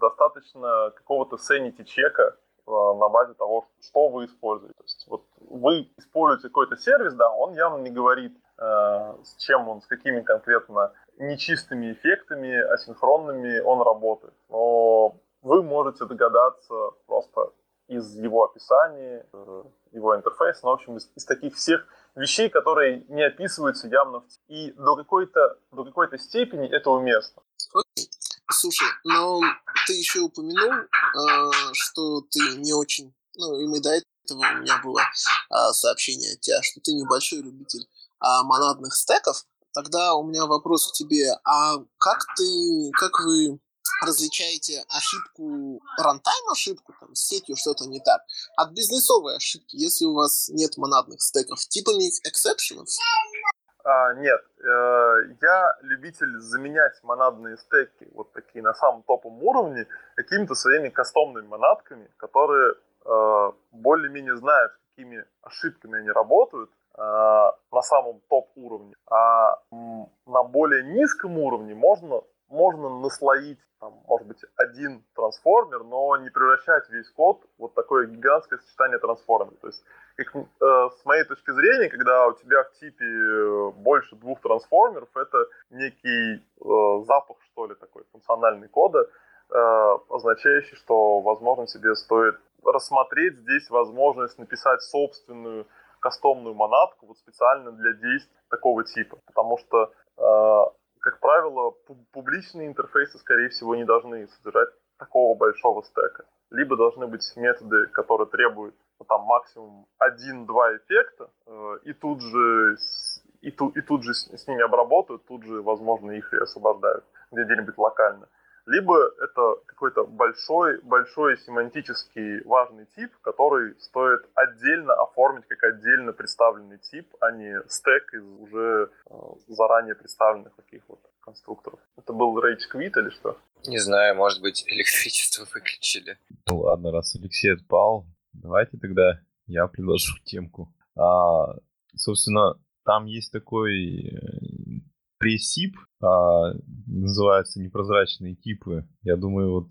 достаточно какого-то sanity чека э, на базе того, что вы используете. То есть вот вы используете какой-то сервис, да, он явно не говорит, э, с чем он, с какими конкретно нечистыми эффектами, асинхронными он работает. Но вы можете догадаться просто из его описания, э, его интерфейса, ну, в общем, из, из таких всех вещей, которые не описываются явно. И до какой-то, до какой-то степени это уместно. Окей. Слушай, но ты еще упомянул, э, что ты не очень... Ну, и мы до этого у меня было э, сообщение от тебя, что ты небольшой любитель э, монадных стеков. Тогда у меня вопрос к тебе. А как ты, как вы различаете ошибку, рантайм ошибку, там, с сетью что-то не так, от бизнесовой ошибки, если у вас нет монадных стеков, типами эксепшенов? А, нет, э, я любитель заменять монадные стеки, вот такие на самом топовом уровне, какими-то своими кастомными монадками, которые э, более-менее знают, какими ошибками они работают, э, на самом топ уровне. А на более низком уровне можно можно наслоить, там, может быть, один трансформер, но не превращать весь код вот такое гигантское сочетание трансформеров. То есть, как, э, с моей точки зрения, когда у тебя в типе э, больше двух трансформеров, это некий э, запах, что ли, такой функциональный кода, э, означающий, что, возможно, тебе стоит рассмотреть здесь возможность написать собственную кастомную монадку вот специально для действий такого типа. Потому что, э, как правило, публичные интерфейсы, скорее всего, не должны содержать такого большого стека. Либо должны быть методы, которые требуют ну, там максимум один-два эффекта, э, и тут же и, ту, и тут же с, с ними обработают, тут же, возможно, их и освобождают где-нибудь локально либо это какой-то большой, большой семантический важный тип, который стоит отдельно оформить как отдельно представленный тип, а не стек из уже э, заранее представленных таких вот конструкторов. Это был Rage Quit или что? Не знаю, может быть, электричество выключили. Ну ладно, раз Алексей отпал, давайте тогда я предложу темку. А, собственно, там есть такой э, пресип, а, называются непрозрачные типы. Я думаю, вот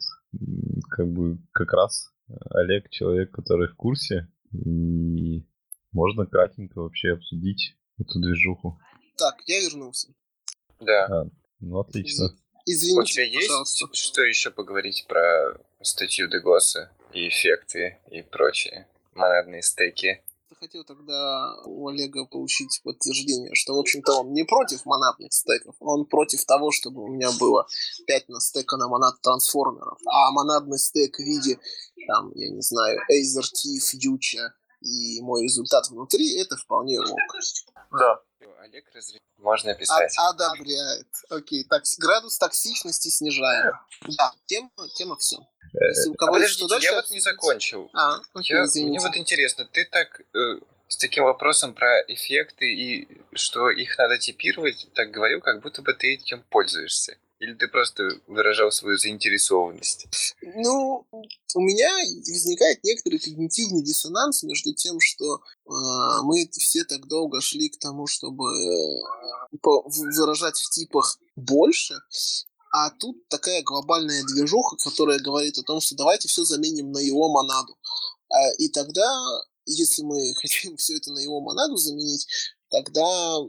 как бы как раз Олег человек, который в курсе, и можно кратенько вообще обсудить эту движуху. Так, я вернулся. Да. А, ну, отлично. Извините, У тебя есть пожалуйста. что еще поговорить про статью Дегоса и эффекты и прочие монадные стейки? Хотел тогда у Олега получить подтверждение, что, в общем-то, он не против монадных стеков, он против того, чтобы у меня было 5 на стека на монад трансформеров, а монадный стек в виде, там, я не знаю, Aether T, Future и мой результат внутри, это вполне ок. Да. Олег разрешил. Можно писать. А, одобряет. Окей, так, градус токсичности снижаем. Да, тема, тема все. Если у А кого подождите, дальше я вот не закончил. А, окей, Я- извините. мне вот интересно, ты так э, с таким вопросом про эффекты и что их надо типировать, так говорил, как будто бы ты этим пользуешься. Или ты просто выражал свою заинтересованность? Ну, у меня возникает некоторый когнитивный диссонанс между тем, что э, мы все так долго шли к тому, чтобы э, выражать в типах больше, а тут такая глобальная движуха, которая говорит о том, что давайте все заменим на его монаду. А, и тогда, если мы хотим все это на его монаду заменить, тогда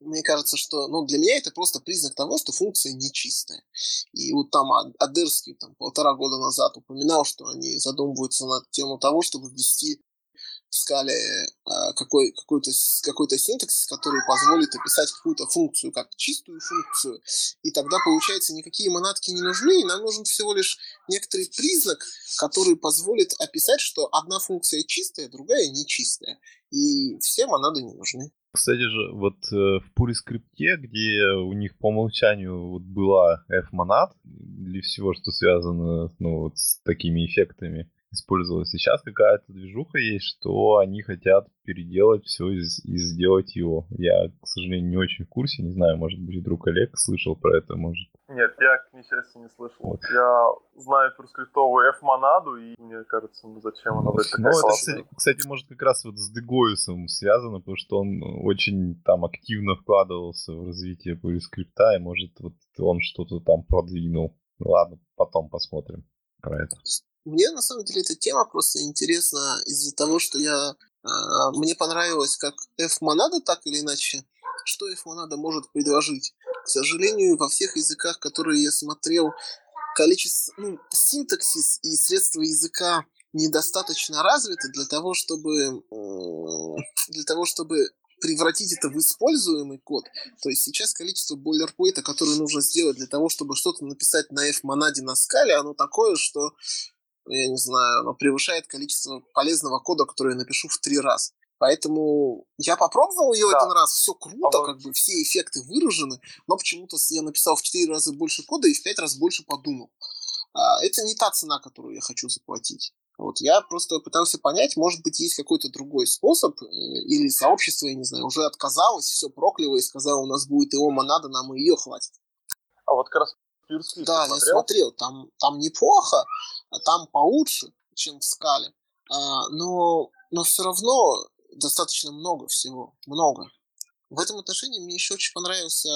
мне кажется, что ну, для меня это просто признак того, что функция нечистая. И вот там Адерский там, полтора года назад упоминал, что они задумываются над тему того, чтобы ввести в скале а, какой, какой-то, какой-то синтаксис, который позволит описать какую-то функцию как чистую функцию. И тогда, получается, никакие монадки не нужны, и нам нужен всего лишь некоторый признак, который позволит описать, что одна функция чистая, другая нечистая. И все монады не нужны. Кстати же, вот э, в PureScript, где у них по умолчанию вот была F-монад для всего, что связано ну, вот с такими эффектами, использовалась. Сейчас какая-то движуха есть, что они хотят переделать все и, и сделать его. Я, к сожалению, не очень в курсе, не знаю, может быть, друг Олег слышал про это, может. Нет, я, к несчастью, не слышал. Вот. Я знаю перскриптовую F-монаду, и мне кажется, ну зачем она быть Ну, такая это, кстати, кстати, может, как раз вот с Дегоисом связано, потому что он очень там активно вкладывался в развитие PureScript, и может вот он что-то там продвинул. Ну, ладно, потом посмотрим про это. Мне на самом деле эта тема просто интересна из-за того, что я а, мне понравилось, как F-монада так или иначе, что F-монада может предложить. К сожалению, во всех языках, которые я смотрел, количество, ну, синтаксис и средства языка недостаточно развиты для того, чтобы для того, чтобы превратить это в используемый код. То есть сейчас количество бойлерплейта, которое нужно сделать для того, чтобы что-то написать на F-монаде на скале, оно такое, что я не знаю, оно превышает количество полезного кода, который я напишу в три раза. Поэтому я попробовал ее Да. один раз, все круто, А как бы все эффекты выражены, но почему-то я написал в четыре раза больше кода и в пять раз больше подумал. А, это не та цена, которую я хочу заплатить. Вот я просто пытался понять, может быть, есть какой-то другой способ, э, или сообщество, я не знаю, уже отказалось, все прокляло и сказало, у нас будет его монада, нам и ее хватит. А вот как раз PureScript Да, я смотрел? там, там неплохо, там получше, чем в скале. А, но, но все равно достаточно много всего. Много. В этом отношении мне еще очень понравился,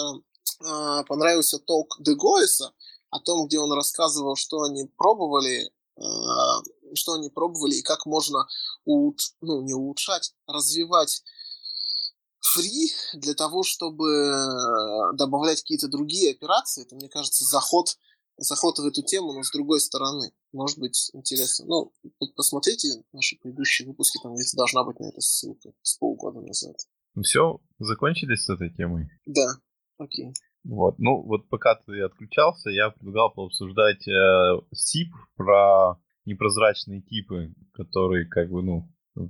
а, понравился толк Дегоиса о том, где он рассказывал, что они пробовали, а, что они пробовали и как можно улуч- ну, не улучшать, развивать фри для того, чтобы добавлять какие-то другие операции. Это, мне кажется, заход, заход в эту тему, но с другой стороны. Может быть, интересно. Ну, посмотрите наши предыдущие выпуски, там где-то должна быть на это ссылка с полгода назад. Ну все, закончили с этой темой? Да, окей. Вот. Ну, вот пока ты отключался, я предлагал пообсуждать э, SIP про непрозрачные типы, которые как бы, ну,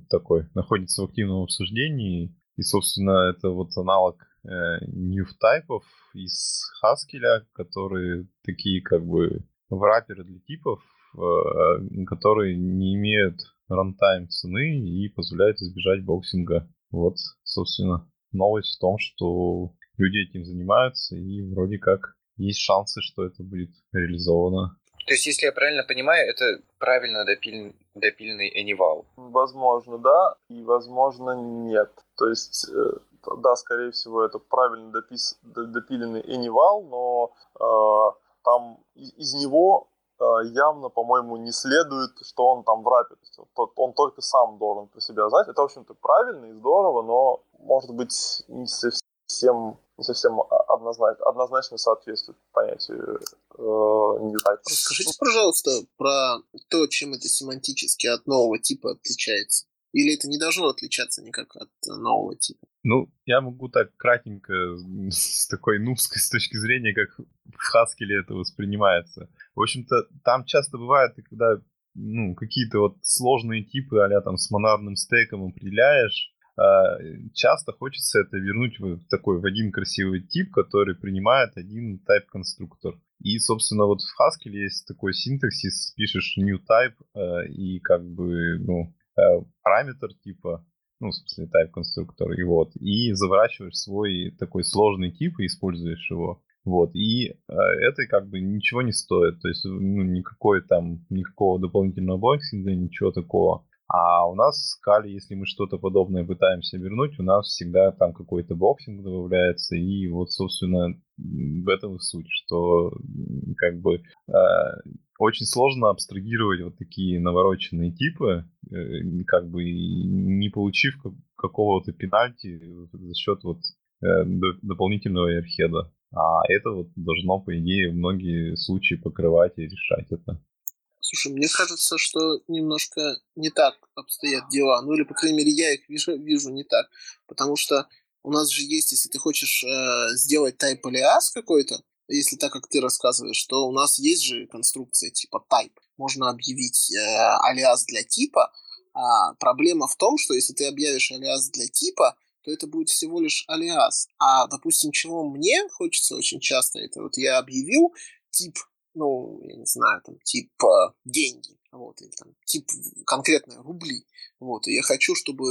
такой, находятся в активном обсуждении. И, собственно, это вот аналог new тайпов из Haskell, которые такие как бы враперы для типов, э, которые не имеют рантайм цены и позволяют избежать боксинга. Вот, собственно, новость в том, что люди этим занимаются, и вроде как есть шансы, что это будет реализовано. То есть, если я правильно понимаю, это правильно допилен, допиленный Anyval? Возможно, да, и возможно, нет. То есть, э, да, скорее всего, это правильно допис, допиленный Anyval, но э, там из него э, явно, по-моему, не следует, что он там в рапе. Он, он только сам должен про себя знать. Это, в общем-то, правильно и здорово, но, может быть, не совсем не совсем однозначно, однозначно соответствует понятию э. Расскажите, пожалуйста, про то, чем это семантически от нового типа отличается. Или это не должно отличаться никак от нового типа? Ну, я могу так кратенько, с такой нубской с точки зрения, как в Haskell это воспринимается. В общем-то, там часто бывает, когда ну, какие-то вот сложные типы, а там с монарным стейком определяешь, а, часто хочется это вернуть в такой в один красивый тип, который принимает один type конструктор. И, собственно, вот в Haskell есть такой синтаксис, пишешь new type э, и как бы, ну, э, параметр типа, ну, в смысле, type конструктор, и вот, и заворачиваешь свой такой сложный тип и используешь его. Вот, и э, это как бы ничего не стоит, то есть, ну, никакой там, никакого дополнительного boxing а, ничего такого. А у нас в скале, если мы что-то подобное пытаемся вернуть, у нас всегда там какой-то boxing добавляется, и вот, собственно, в этом и суть, что как бы э, очень сложно абстрагировать вот такие навороченные типы, э, как бы не получив какого-то пенальти за счет вот э, дополнительного эрхеда. А это вот должно, по идее, многие случаи покрывать и решать это. Слушай, мне кажется, что немножко не так обстоят дела. Ну или, по крайней мере, я их вижу, вижу не так. Потому что у нас же есть, если ты хочешь э, сделать type alias какой-то, если так, как ты рассказываешь, что у нас есть же конструкция типа type. Можно объявить э, алиас для типа. А проблема в том, что если ты объявишь алиас для типа, то это будет всего лишь алиас. А, допустим, чего мне хочется очень часто, это вот я объявил тип ну, я не знаю, там, типа деньги, вот, или там, тип конкретно рубли, вот, и я хочу, чтобы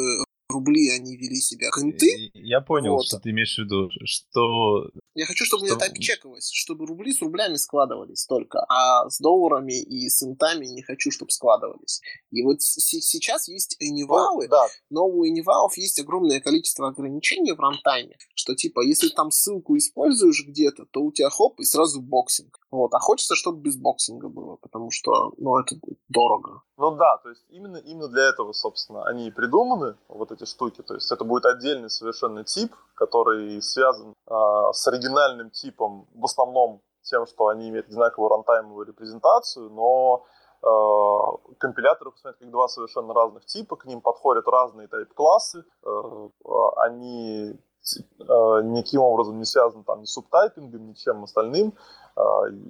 рубли, они вели себя крынты. Я понял, вот. что ты имеешь в виду, что... Я хочу, чтобы что... у меня так чековалось, чтобы рубли с рублями складывались только, а с долларами и с интами не хочу, чтобы складывались. И вот сейчас есть AnyVal ы, да. но у AnyVal ов есть огромное количество ограничений в рантайме, что типа, если там ссылку используешь где-то, то у тебя хоп, и сразу boxing. Вот, а хочется, чтобы без boxing а было, потому что, ну, это дорого. Ну да, то есть именно, именно для этого, собственно, они и придуманы, вот эти штуки. То есть это будет отдельный совершенно тип, который связан э, с оригинальным типом, в основном тем, что они имеют одинаковую рантаймовую репрезентацию, но э, компиляторы посмотрят как два совершенно разных типа, к ним подходят разные тайп-классы, э, они э, никаким образом не связаны там ни с субтайпингом, ни чем остальным,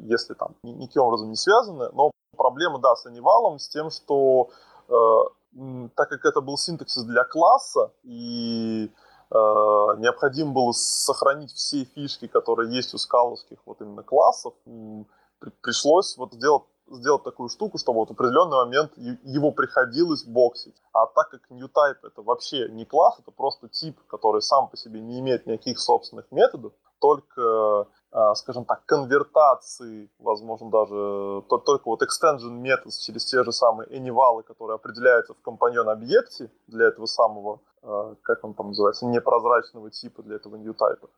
если там никаким образом не связаны, но проблема, да, с анивалом, с тем, что э, так как это был синтаксис для класса, и э, необходимо было сохранить все фишки, которые есть у скаловских вот именно классов, при, пришлось вот сделать сделать такую штуку, чтобы вот в определенный момент его приходилось боксить. А так как NewType это вообще не класс, это просто тип, который сам по себе не имеет никаких собственных методов, только а, скажем так, конвертации, возможно, даже только вот extension метод через те же самые anywалы, которые определяются в компаньон объекте для этого самого, а, как он там называется, непрозрачного типа для этого new type.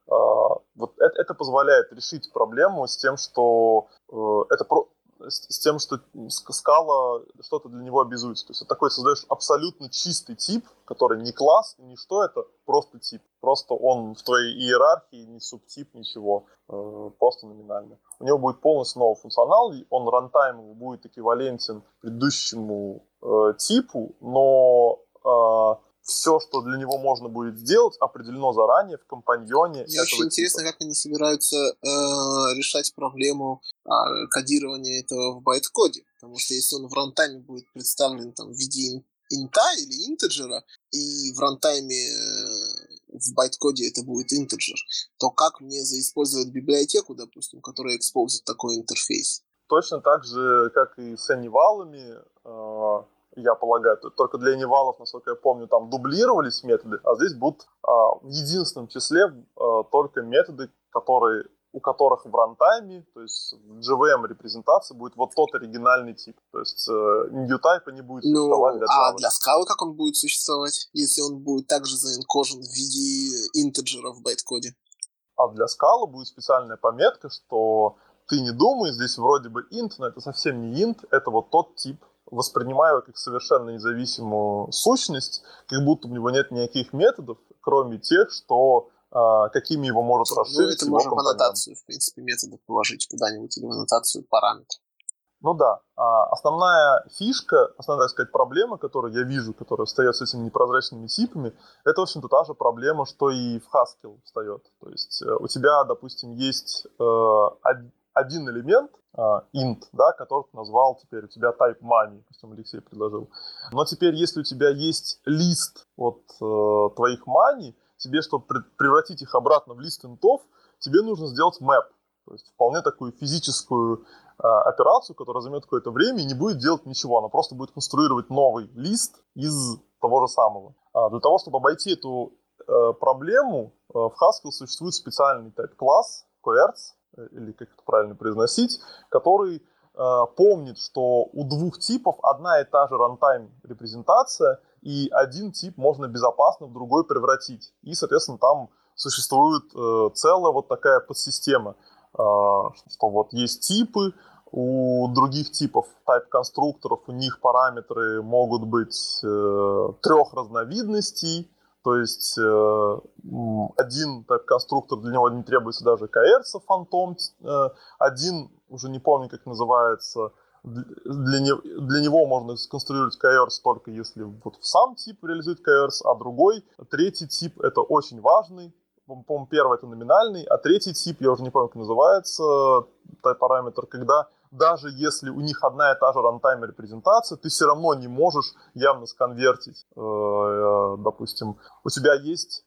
Вот это, это позволяет решить проблему с тем, что э, это про с тем, что скала что-то для него обязуется. То есть ты такой создаешь абсолютно чистый тип, который не класс, не что это, просто тип. Просто он в твоей иерархии, не субтип, ничего, э, просто номинально. У него будет полностью новый функционал, он рантайм будет эквивалентен предыдущему э, типу, но э, все, что для него можно будет сделать, определено заранее в компаньоне. Мне очень интересно, типа. как они собираются э, решать проблему э, кодирования этого в байт-коде. Потому что если он в рантайме будет представлен там, в виде инта или интеджера, и в рантайме э, в байт-коде это будет интеджер, то как мне заиспользовать библиотеку, допустим, которая expose ит такой интерфейс? Точно так же, как и с AnyVal ами, э, я полагаю, только для AnyVal ов, насколько я помню, там дублировались методы, а здесь будут э, в единственном числе э, только методы, которые у которых в рантайме, то есть в JVM репрезентации будет вот тот оригинальный тип. То есть э, type не будет ну, существовать для Java. А для скалы как он будет существовать, если он будет также заинкожен в виде интеджера в байткоде? А для скалы будет специальная пометка, что ты не думай, здесь вроде бы int, но это совсем не int, это вот тот тип, воспринимаю как совершенно независимую сущность, как будто у него нет никаких методов, кроме тех, что а, какими его может ну, расширить. Ну, это можно в аннотацию, в принципе, метода положить куда-нибудь или в аннотацию параметр. Ну да, а основная фишка, основная, так сказать, проблема, которую я вижу, которая встает с этими непрозрачными типами, это, в общем-то, та же проблема, что и в Haskell встает. То есть э, у тебя, допустим, есть э, один элемент, int, да, который ты назвал теперь, у тебя type money, допустим, Алексей предложил. Но теперь, если у тебя есть лист от э, твоих money, тебе, чтобы превратить их обратно в лист интов, тебе нужно сделать map. То есть вполне такую физическую э, операцию, которая займет какое-то время и не будет делать ничего. Она просто будет конструировать новый лист из того же самого. А для того, чтобы обойти эту э, проблему, э, в Haskell существует специальный type-класс, coerts, э, или как это правильно произносить, который э, помнит, что у двух типов одна и та же runtime репрезентация — и один тип можно безопасно в другой превратить. И, соответственно, там существует э, целая вот такая подсистема, э, что вот есть типы, у других типов type-конструкторов у них параметры могут быть э, трех разновидностей, то есть э, один type-конструктор, для него не требуется даже KR, фантом, э, один, уже не помню, как называется, для, не, для него можно сконструировать KRs только если вот в сам тип реализует KRs, а другой, третий тип, это очень важный, по-моему, первый это номинальный, а третий тип, я уже не помню, как называется, параметр, когда даже если у них одна и та же рантайм репрезентация, ты все равно не можешь явно сконвертить. Э, э, допустим, у тебя есть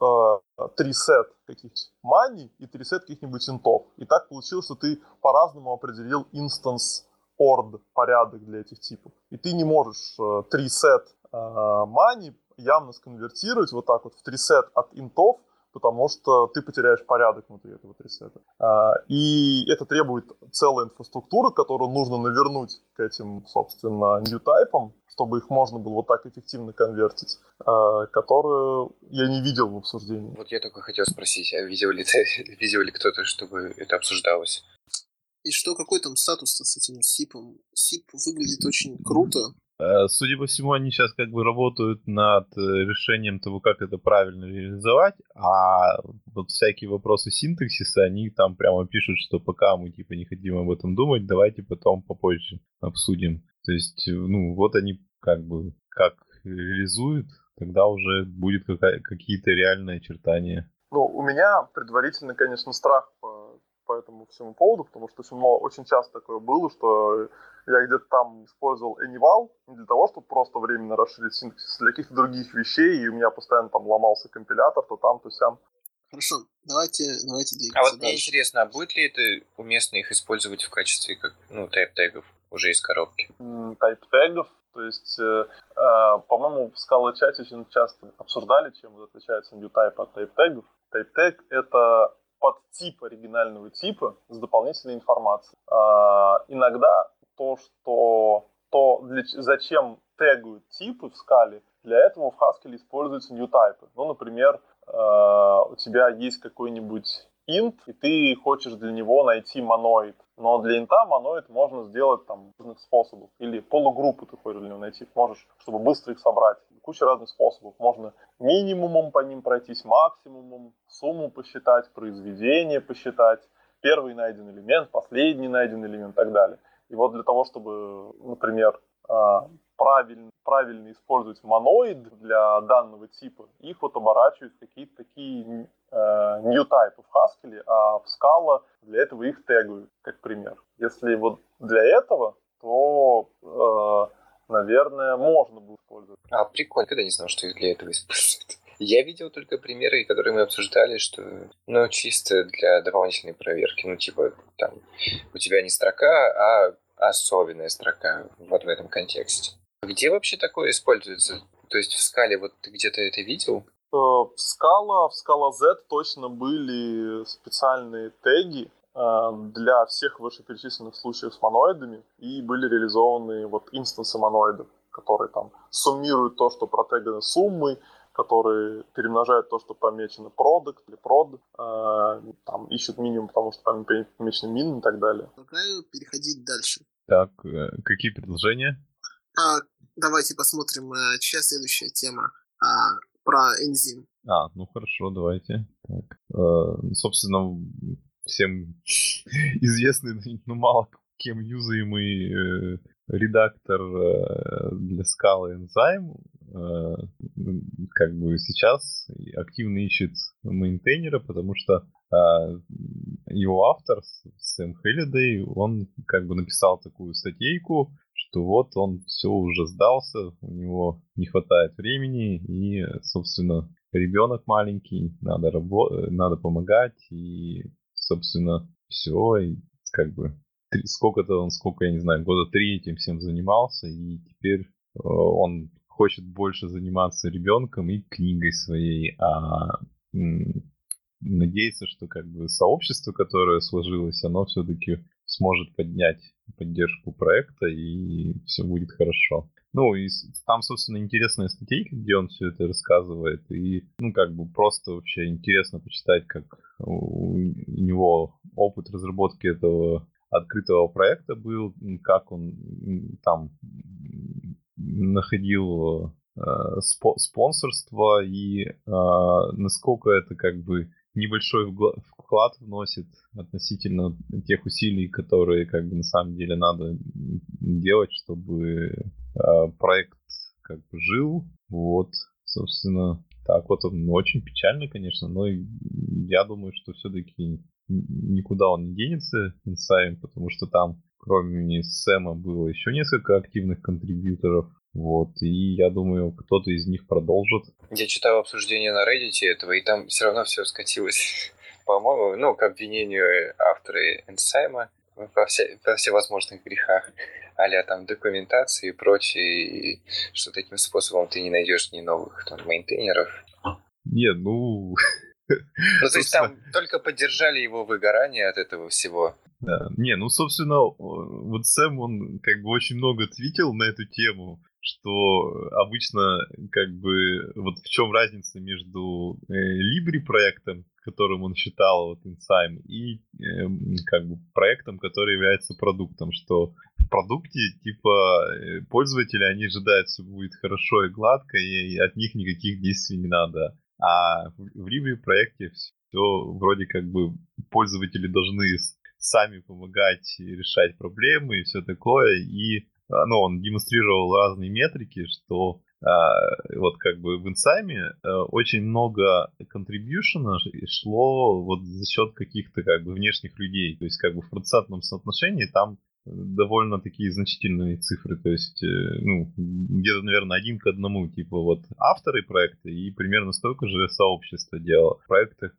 э, три сет каких-нибудь мани и три сет каких-нибудь интов. И так получилось, что ты по-разному определил инстанс орд порядок для этих типов. И ты не можешь три сет мани явно сконвертировать вот так вот в три сет от интов, потому что ты потеряешь порядок внутри этого трисета. А, и это требует целой инфраструктуры, которую нужно навернуть к этим, собственно, new тайпам, чтобы их можно было вот так эффективно конвертить, а, которую я не видел в обсуждении. Вот я только хотел спросить, а видел ли, ты, видел ли кто-то, чтобы это обсуждалось? И что, какой там статус с этим СИПом? СИП выглядит очень круто. Э, судя по всему, они сейчас как бы работают над э, решением того, как это правильно реализовать, а вот всякие вопросы синтаксиса, они там прямо пишут, что пока мы типа не хотим об этом думать, давайте потом попозже обсудим. То есть, э, ну, вот они как бы как реализуют, тогда уже будет какие-то реальные очертания. Ну, у меня предварительно, конечно, страх по по этому всему поводу, потому что очень, много, очень часто такое было, что я где-то там использовал Anyval не для того, чтобы просто временно расширить синтаксис, для каких-то других вещей, и у меня постоянно там ломался компилятор, то там, то сям. Хорошо, давайте, давайте двигаться А вот дальше. мне интересно, а будет ли это уместно их использовать в качестве как, ну, тайп-тегов уже из коробки? Тайп-тегов, то есть, э, э, по-моему, в Scala чате очень часто обсуждали, чем отличается new type от type-тегов. Type-тег — это подтип оригинального типа с дополнительной информацией. А, иногда то, что то, для, зачем тегают типы в скале, для этого в Haskell используются new type. Ну, например, э, у тебя есть какой-нибудь int, и ты хочешь для него найти моноид. Но для инта моноид можно сделать там разных способов. Или полугруппы ты хочешь для него найти. Можешь, чтобы быстро их собрать. Куча разных способов. Можно минимумом по ним пройтись, максимумом, сумму посчитать, произведение посчитать, первый найденный элемент, последний найденный элемент и так далее. И вот для того, чтобы, например, а, правильно, правильно использовать моноид для данного типа, их вот оборачивают какие-то такие э, new type в Haskell, а в Scala для этого их тегают, как пример. Если вот для этого, то, э, наверное, можно было использовать. А, прикольно, когда не знал, что их для этого используют. Я видел только примеры, которые мы обсуждали, что, ну, чисто для дополнительной проверки. Ну, типа, там, у тебя не строка, а особенная строка вот в этом контексте. Где вообще такое используется? То есть в скале вот ты где-то это видел? Э, в Scala, в Scala Z точно были специальные теги для всех вышеперечисленных случаев с моноидами, и были реализованы вот инстансы моноидов, которые там суммируют то, что протеганы суммой, которые перемножают то, что помечено продукт или prod, э, там ищут минимум, потому что там помечено мин и так далее. Предлагаю переходить дальше. Так, э, какие предложения? А, давайте посмотрим, э, чья следующая тема а, про энзим. А, ну хорошо, давайте. Так, э, собственно, всем известный, ну мало кем юзаемый э, редактор э, для скалы Enzyme Э, как бы сейчас активно ищет мейнтейнера, потому что а, его автор, Сэм Хеллидей, он как бы написал такую статейку, что вот он все уже сдался, у него не хватает времени, и, собственно, ребенок маленький, надо, рабо- надо помогать, и, собственно, все, и как бы сколько-то он, сколько, я не знаю, года три этим всем занимался, и теперь э, он хочет больше заниматься ребенком и книгой своей, а надеется, что как бы сообщество, которое сложилось, оно все-таки сможет поднять поддержку проекта и все будет хорошо. Ну, и там, собственно, интересная статейка, где он все это рассказывает. И, ну, как бы просто вообще интересно почитать, как у него опыт разработки этого открытого проекта был, как он там находил э, спо спонсорство и э, насколько это как бы небольшой вклад вносит относительно тех усилий, которые как бы на самом деле надо делать, чтобы э, проект как бы жил. Вот, собственно, так вот он ну, очень печально, конечно, но я думаю, что все-таки никуда он не денется, Инсайм, потому что там кроме Сэма было еще несколько активных контрибьюторов. Вот, и я думаю, кто-то из них продолжит. Я читал обсуждение на Reddit этого, и там все равно все скатилось, по-моему, ну, к обвинению автора Энсайма во, все, во всевозможных грехах, а там документации и прочее, и что таким способом ты не найдешь ни новых там мейнтейнеров. Нет, ну... Ну, то есть там только поддержали его выгорание от этого всего. Да. Не, ну, собственно, вот Сэм, он как бы очень много твитил на эту тему, что обычно как бы вот в чем разница между э, Libri проектом, которым он считал вот Insign, и э, как бы проектом, который является продуктом, что в продукте типа э, пользователи, они ожидают, что будет хорошо и гладко, и от них никаких действий не надо. А в, Libri проекте все вроде как бы пользователи должны сами помогать решать проблемы и все такое. И ну, он демонстрировал разные метрики, что а, вот как бы в инсайме а, очень много контрибьюшена шло вот за счет каких-то как бы внешних людей. То есть как бы в процентном соотношении там довольно такие значительные цифры, то есть, э, ну, где-то, наверное, один к одному, типа, вот авторы проекта и примерно столько же сообщество делало. В проектах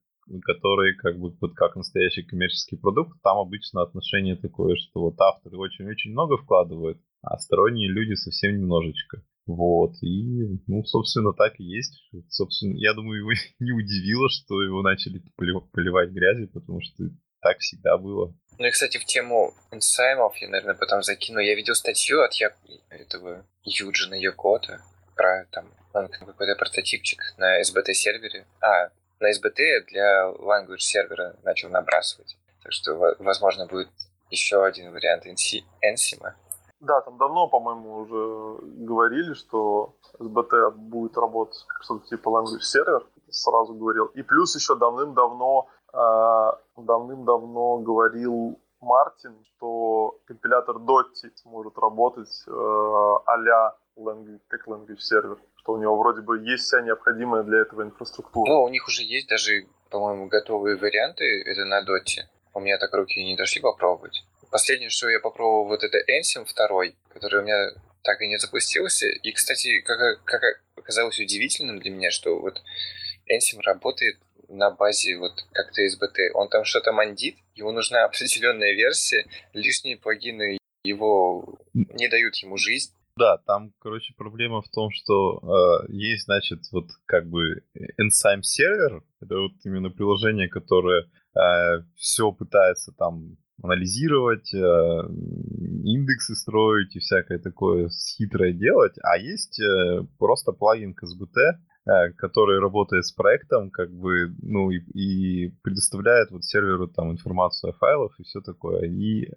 которые как бы вот как настоящий коммерческий продукт, там обычно отношение такое, что вот авторы очень-очень много вкладывают, а сторонние люди совсем немножечко. Вот, и, ну, собственно, так и есть. Собственно, я думаю, его не удивило, что его начали поливать грязью, потому что так всегда было. Ну и, кстати, в тему инсаймов я, наверное, потом закину. Я видел статью от я... этого Юджина Йокота про там какой-то прототипчик на SBT-сервере. А, на SBT для language сервера начал набрасывать. Так что, возможно, будет еще один вариант Ensima. Да, там давно, по-моему, уже говорили, что SBT будет работать как что-то типа language сервер, сразу говорил. И плюс еще давным-давно а, давным-давно говорил Мартин, что компилятор Dotty сможет работать э, а-ля language, как language сервер, что у него вроде бы есть вся необходимая для этого инфраструктура. Ну, у них уже есть даже, по-моему, готовые варианты, это на доте. У меня так руки не дошли попробовать. Последнее, что я попробовал, вот это Ensim 2, который у меня так и не запустился. И, кстати, как, как оказалось удивительным для меня, что вот Ensim работает на базе вот как-то SBT. Он там что-то мандит, ему нужна определенная версия, лишние плагины его не дают ему жизнь. Да, там, короче, проблема в том, что э, есть, значит, вот как бы Enzyme сервер, это вот именно приложение, которое э, все пытается там анализировать, э, индексы строить и всякое такое хитрое делать, а есть э, просто плагин к SBT, Э, который работает с проектом, как бы, ну, и, и предоставляет вот серверу там информацию о файлах и все такое. И э,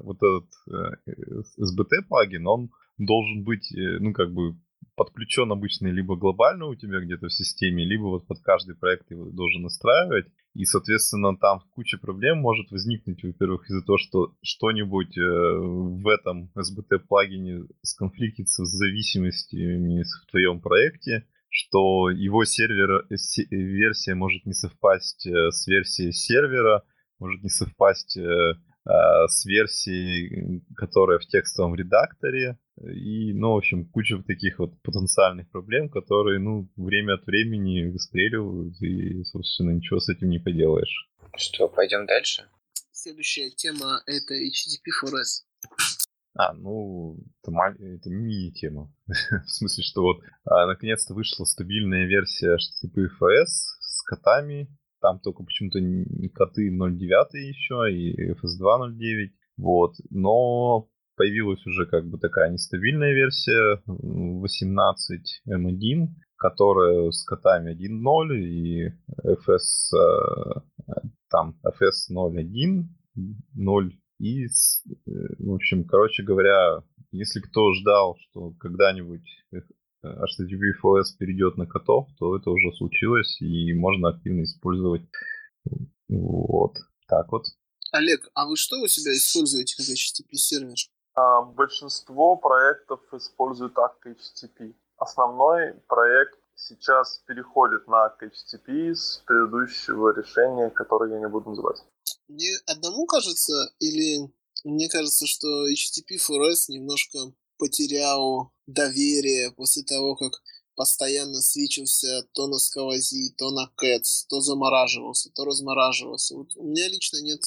вот этот э, SBT плагин, он должен быть, ну, как бы подключен обычно либо глобально у тебя где-то в системе, либо вот под каждый проект его должен настраивать. И, соответственно, там куча проблем может возникнуть, во-первых, из-за того, что что-нибудь э, в этом SBT-плагине сконфликтится с зависимостями в твоем проекте, что его сервер, э, версия может не совпасть э, с версией сервера, может не совпасть э, а, с версией, которая в текстовом редакторе. И, ну, в общем, куча таких вот потенциальных проблем, которые, ну, время от времени выстреливают, и, собственно, ничего с этим не поделаешь. Что, пойдем дальше? Следующая тема — это HTTP 4S. А, ну, это, это мини-тема. в смысле, что вот а, наконец-то вышла стабильная версия HTTP FS с котами. Там только почему-то коты 0.9 еще и FS2 0.9. Вот. Но появилась уже как бы такая нестабильная версия 18M1, которая с котами 1.0 и FS а, там FS 0.1, 0 и, э, в общем, короче говоря, если кто ждал, что когда-нибудь HTTP FLS перейдет на котов, то это уже случилось, и можно активно использовать. Вот. Так вот. Олег, а вы что у себя используете как HTTP сервер? А, большинство проектов используют так HTTP. Основной проект сейчас переходит на HTTP с предыдущего решения, которое я не буду называть. Мне одному кажется, или мне кажется, что HTTP 4S немножко потерял доверие после того, как постоянно свечился то на сквози, то на Cats, то замораживался, то размораживался. Вот у меня лично нет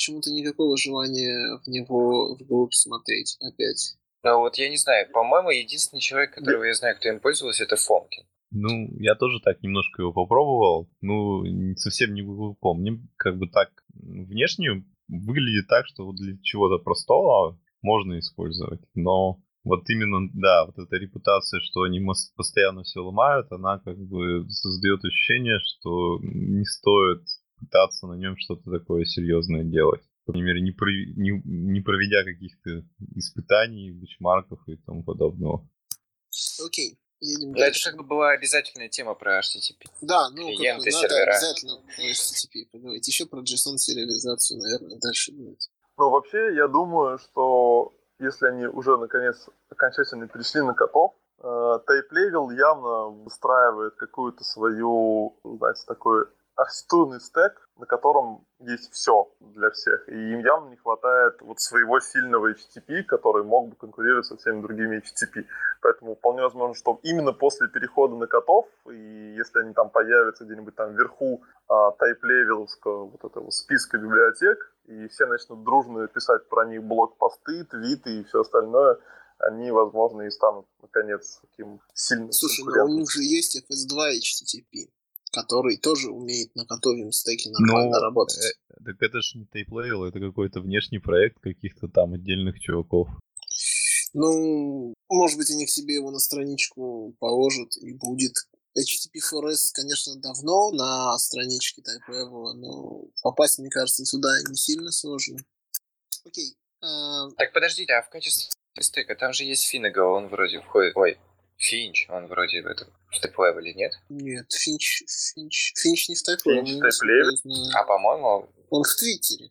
почему-то никакого желания в него вглубь смотреть опять. Ну вот я не знаю, по-моему, единственный человек, которого я знаю, кто им пользовался, это Фомкин. Ну, я тоже так немножко его попробовал. Ну, совсем не глубоко. Мне как бы так внешне выглядит так, что вот для чего-то простого можно использовать. Но вот именно, да, вот эта репутация, что они постоянно все ломают, она как бы создает ощущение, что не стоит пытаться на нем что-то такое серьезное делать. По крайней мере, не, про, не, не проведя каких-то испытаний, бучмарков и тому подобного. Окей. Едем Но это как бы была обязательная тема про HTTP. Да, ну Клиенты, как бы, надо обязательно про HTTP поговорить. Еще про JSON-сериализацию, наверное, дальше будет. Ну, вообще, я думаю, что если они уже, наконец, окончательно перешли на котов, э, Typelevel явно выстраивает какую-то свою, знаете, такой архитектурный стек, на котором есть все для всех. И им явно не хватает вот своего сильного HTTP, который мог бы конкурировать со всеми другими HTTP. Поэтому вполне возможно, что именно после перехода на котов, и если они там появятся где-нибудь там вверху а, Typelevel ского вот этого списка библиотек, и все начнут дружно писать про них блогпосты, твиты и все остальное, они, возможно, и станут, наконец, таким сильным Слушай, но ну у них же есть FS2 HTTP который тоже умеет на готовом стеке нормально ну, работать. Э, так это же не тейплейл, это какой-то внешний проект каких-то там отдельных чуваков. Ну, может быть, они к себе его на страничку положат и будет. HTTP4S, конечно, давно на страничке TypeLevel, но попасть, мне кажется, сюда не сильно сложно. Окей. А... Так, подождите, а в качестве стека там же есть Finagle, он вроде входит... Ой, Finch, он вроде в этом в Typelevel е, нет? Нет, Finch, Finch, Finch не в Typelevel е. Finch в? А, по-моему... Он в Твиттере.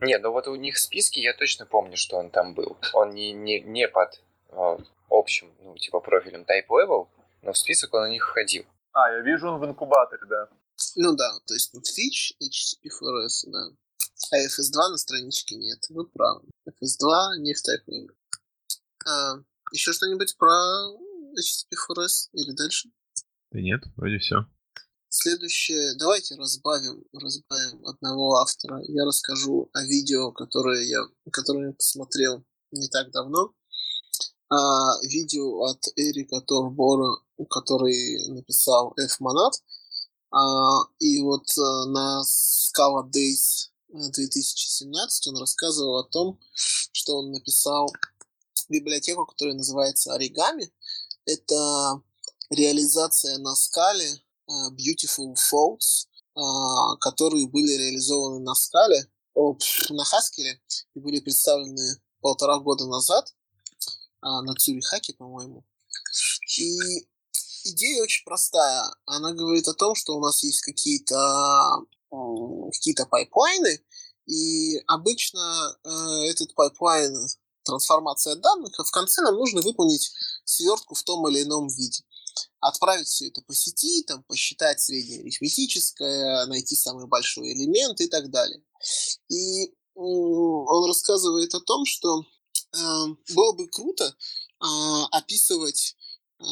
Нет, ну вот у них в списке я точно помню, что он там был. Он не, не, не под о, общим, ну, типа профилем Typelevel, но в список он у них входил. А, я вижу, он в инкубаторе, да. Ну да, то есть тут Finch, HTTP4S, да. А FS2 на страничке нет. Вы правы. FS2 не в Type А, еще что-нибудь про HTTP4S или дальше? Да нет, вроде все. Следующее, давайте разбавим, разбавим одного автора. Я расскажу о видео, которое я, которое я посмотрел не так давно. А, видео от Эрика Торбора, который написал F-Monad. А, и вот а, на Scala Days 2017 он рассказывал о том, что он написал библиотеку, которая называется Origami. Это реализация на скале uh, Beautiful Folds, uh, которые были реализованы на скале, на Haskell и были представлены полтора года назад uh, на Цюрихаке, по-моему. И идея очень простая. Она говорит о том, что у нас есть какие-то какие-то пайплайны, и обычно э, этот пайплайн трансформация данных, а в конце нам нужно выполнить свертку в том или ином виде. Отправить все это по сети, там, посчитать среднее арифметическое, найти самый большой элемент и так далее. И он рассказывает о том, что э, было бы круто э, описывать э,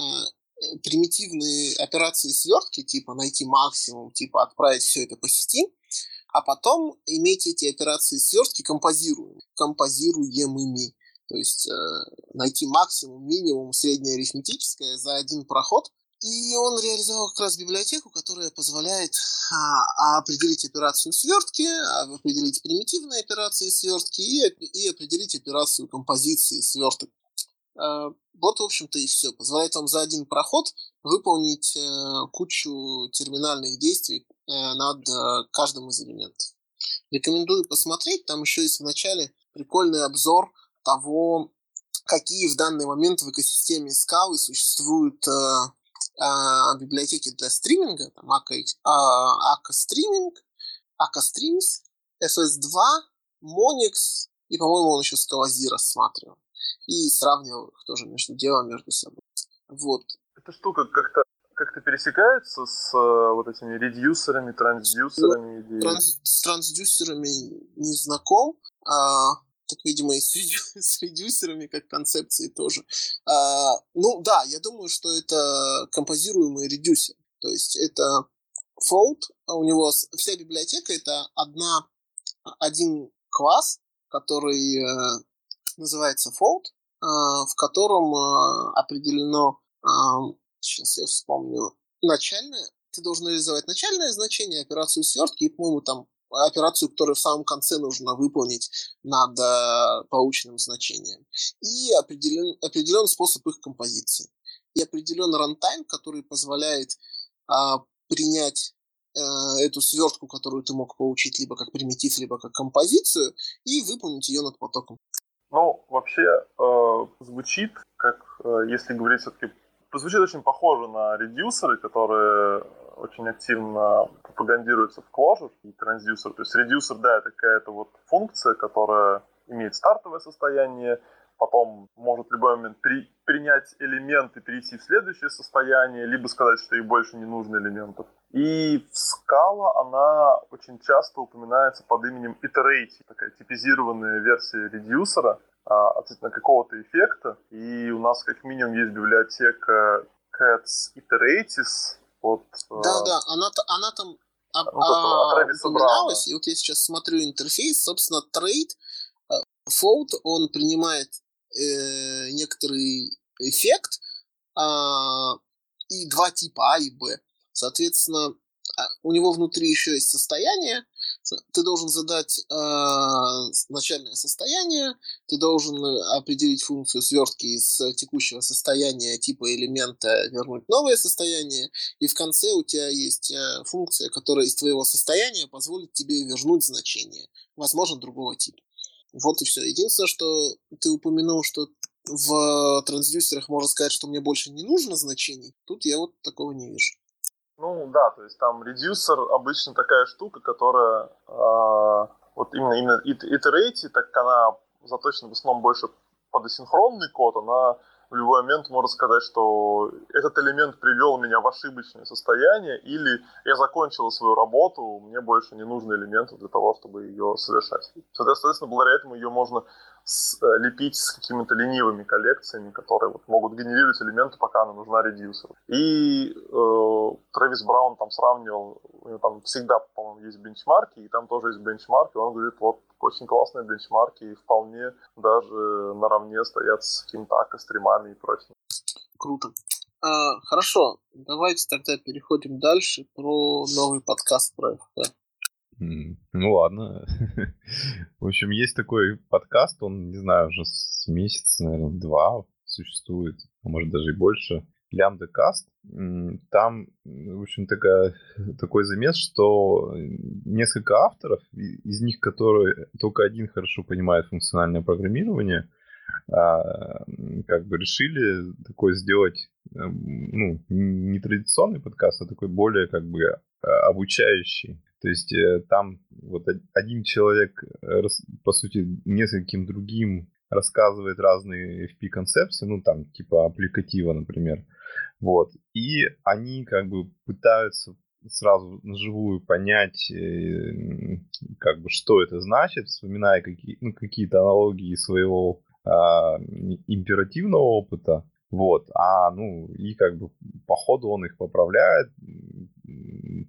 примитивные операции свертки, типа найти максимум, типа отправить все это по сети, а потом иметь эти операции свертки композируемыми, композируемыми. То есть э, найти максимум, минимум, среднее арифметическое за один проход. И он реализовал как раз библиотеку, которая позволяет а, определить операцию свертки, а, определить примитивные операции свертки и, и определить операцию композиции сверток. Э, вот, в общем-то, и все. Позволяет вам за один проход выполнить э, кучу терминальных действий э, над э, каждым из элементов. Рекомендую посмотреть. Там еще есть в начале прикольный обзор того, какие в данный момент в экосистеме скалы существуют э, э, библиотеки для стриминга, там Akka, э, Akka Streaming, Akka Streams, FS2, Monix, и, по-моему, он еще Scalazir рассматривал. И сравнивал их тоже между делом между собой. Вот. Эта штука как-то как-то пересекается с э, вот этими редюсерами, трансдюсерами? Ну, транс, с трансдюсерами не знаком. А, так, видимо, и с, с редюсерами как концепции тоже. А, ну да, я думаю, что это композируемый редюсер. То есть это fold, а у него вся библиотека это одна, один класс, который э, называется fold, э, в котором э, определено, э, сейчас я вспомню, начальное, ты должен реализовать начальное значение, операцию свертки и, по-моему, там операцию, которую в самом конце нужно выполнить над э, полученным значением. И определен, определен способ их композиции. И определен рантайм, который позволяет э, принять э, эту свертку, которую ты мог получить либо как примитив, либо как композицию, и выполнить ее над потоком. Ну, вообще, э, звучит, как, э, если говорить все-таки, звучит очень похоже на редюсеры, которые очень активно пропагандируется в Clojure и трансдюсер. То есть редюсер, да, это какая-то вот функция, которая имеет стартовое состояние, потом может в любой момент при, принять элемент и перейти в следующее состояние, либо сказать, что ей больше не нужно элементов. И Scala она очень часто упоминается под именем Iterate, такая типизированная версия редюсера относительно какого-то эффекта. И у нас как минимум есть библиотека Cats Iteratis, вот, да, э... да, она, она там а, вот а, упоминалась, и вот я сейчас смотрю интерфейс, собственно, трейд, Fold, он принимает э, некоторый эффект, а, и два типа А и Б. Соответственно, а, у него внутри еще есть состояние, ты должен задать э, начальное состояние, ты должен определить функцию свертки из текущего состояния типа элемента вернуть новое состояние, и в конце у тебя есть э, функция, которая из твоего состояния позволит тебе вернуть значение, возможно, другого типа. Вот и все. Единственное, что ты упомянул, что в трансдюсерах можно сказать, что мне больше не нужно значений. Тут я вот такого не вижу. Ну да, то есть там редюсер обычно такая штука, которая э, вот именно, именно iterate, так как она заточена в основном больше под асинхронный код, она в любой момент можно сказать, что этот элемент привел меня в ошибочное состояние, или я закончила свою работу, мне больше не нужны элементы для того, чтобы ее совершать. Соответственно, благодаря этому ее можно э, лепить с какими-то ленивыми коллекциями, которые вот, могут генерировать элементы, пока она нужна редюсеру. И э, Трэвис Браун там сравнивал, у него там всегда, по-моему, есть бенчмарки, и там тоже есть бенчмарки, он говорит, вот очень классные бенчмарки, и вполне даже наравне стоят с какими-то стримами и прочим. Круто. А, хорошо, давайте тогда переходим дальше про новый подкаст про ФХ. Ну ладно. В общем, есть такой подкаст, он, не знаю, уже с месяца, наверное, два существует, а может даже и больше. Лямда Каст. Там, в общем, такая, такой замес, что несколько авторов, из них, которые только один хорошо понимает функциональное программирование, а, как бы решили такой сделать, эм, ну, не традиционный подкаст, а такой более как бы а, обучающий. То есть э, там вот один человек, э, по сути, нескольким другим рассказывает разные FP-концепции, ну, там, типа аппликатива, например. Вот. И они как бы пытаются сразу наживую понять, э, как бы, что это значит, вспоминая какие, ну, какие-то аналогии своего а, императивного опыта. Вот, а, ну, и как бы по ходу он их поправляет,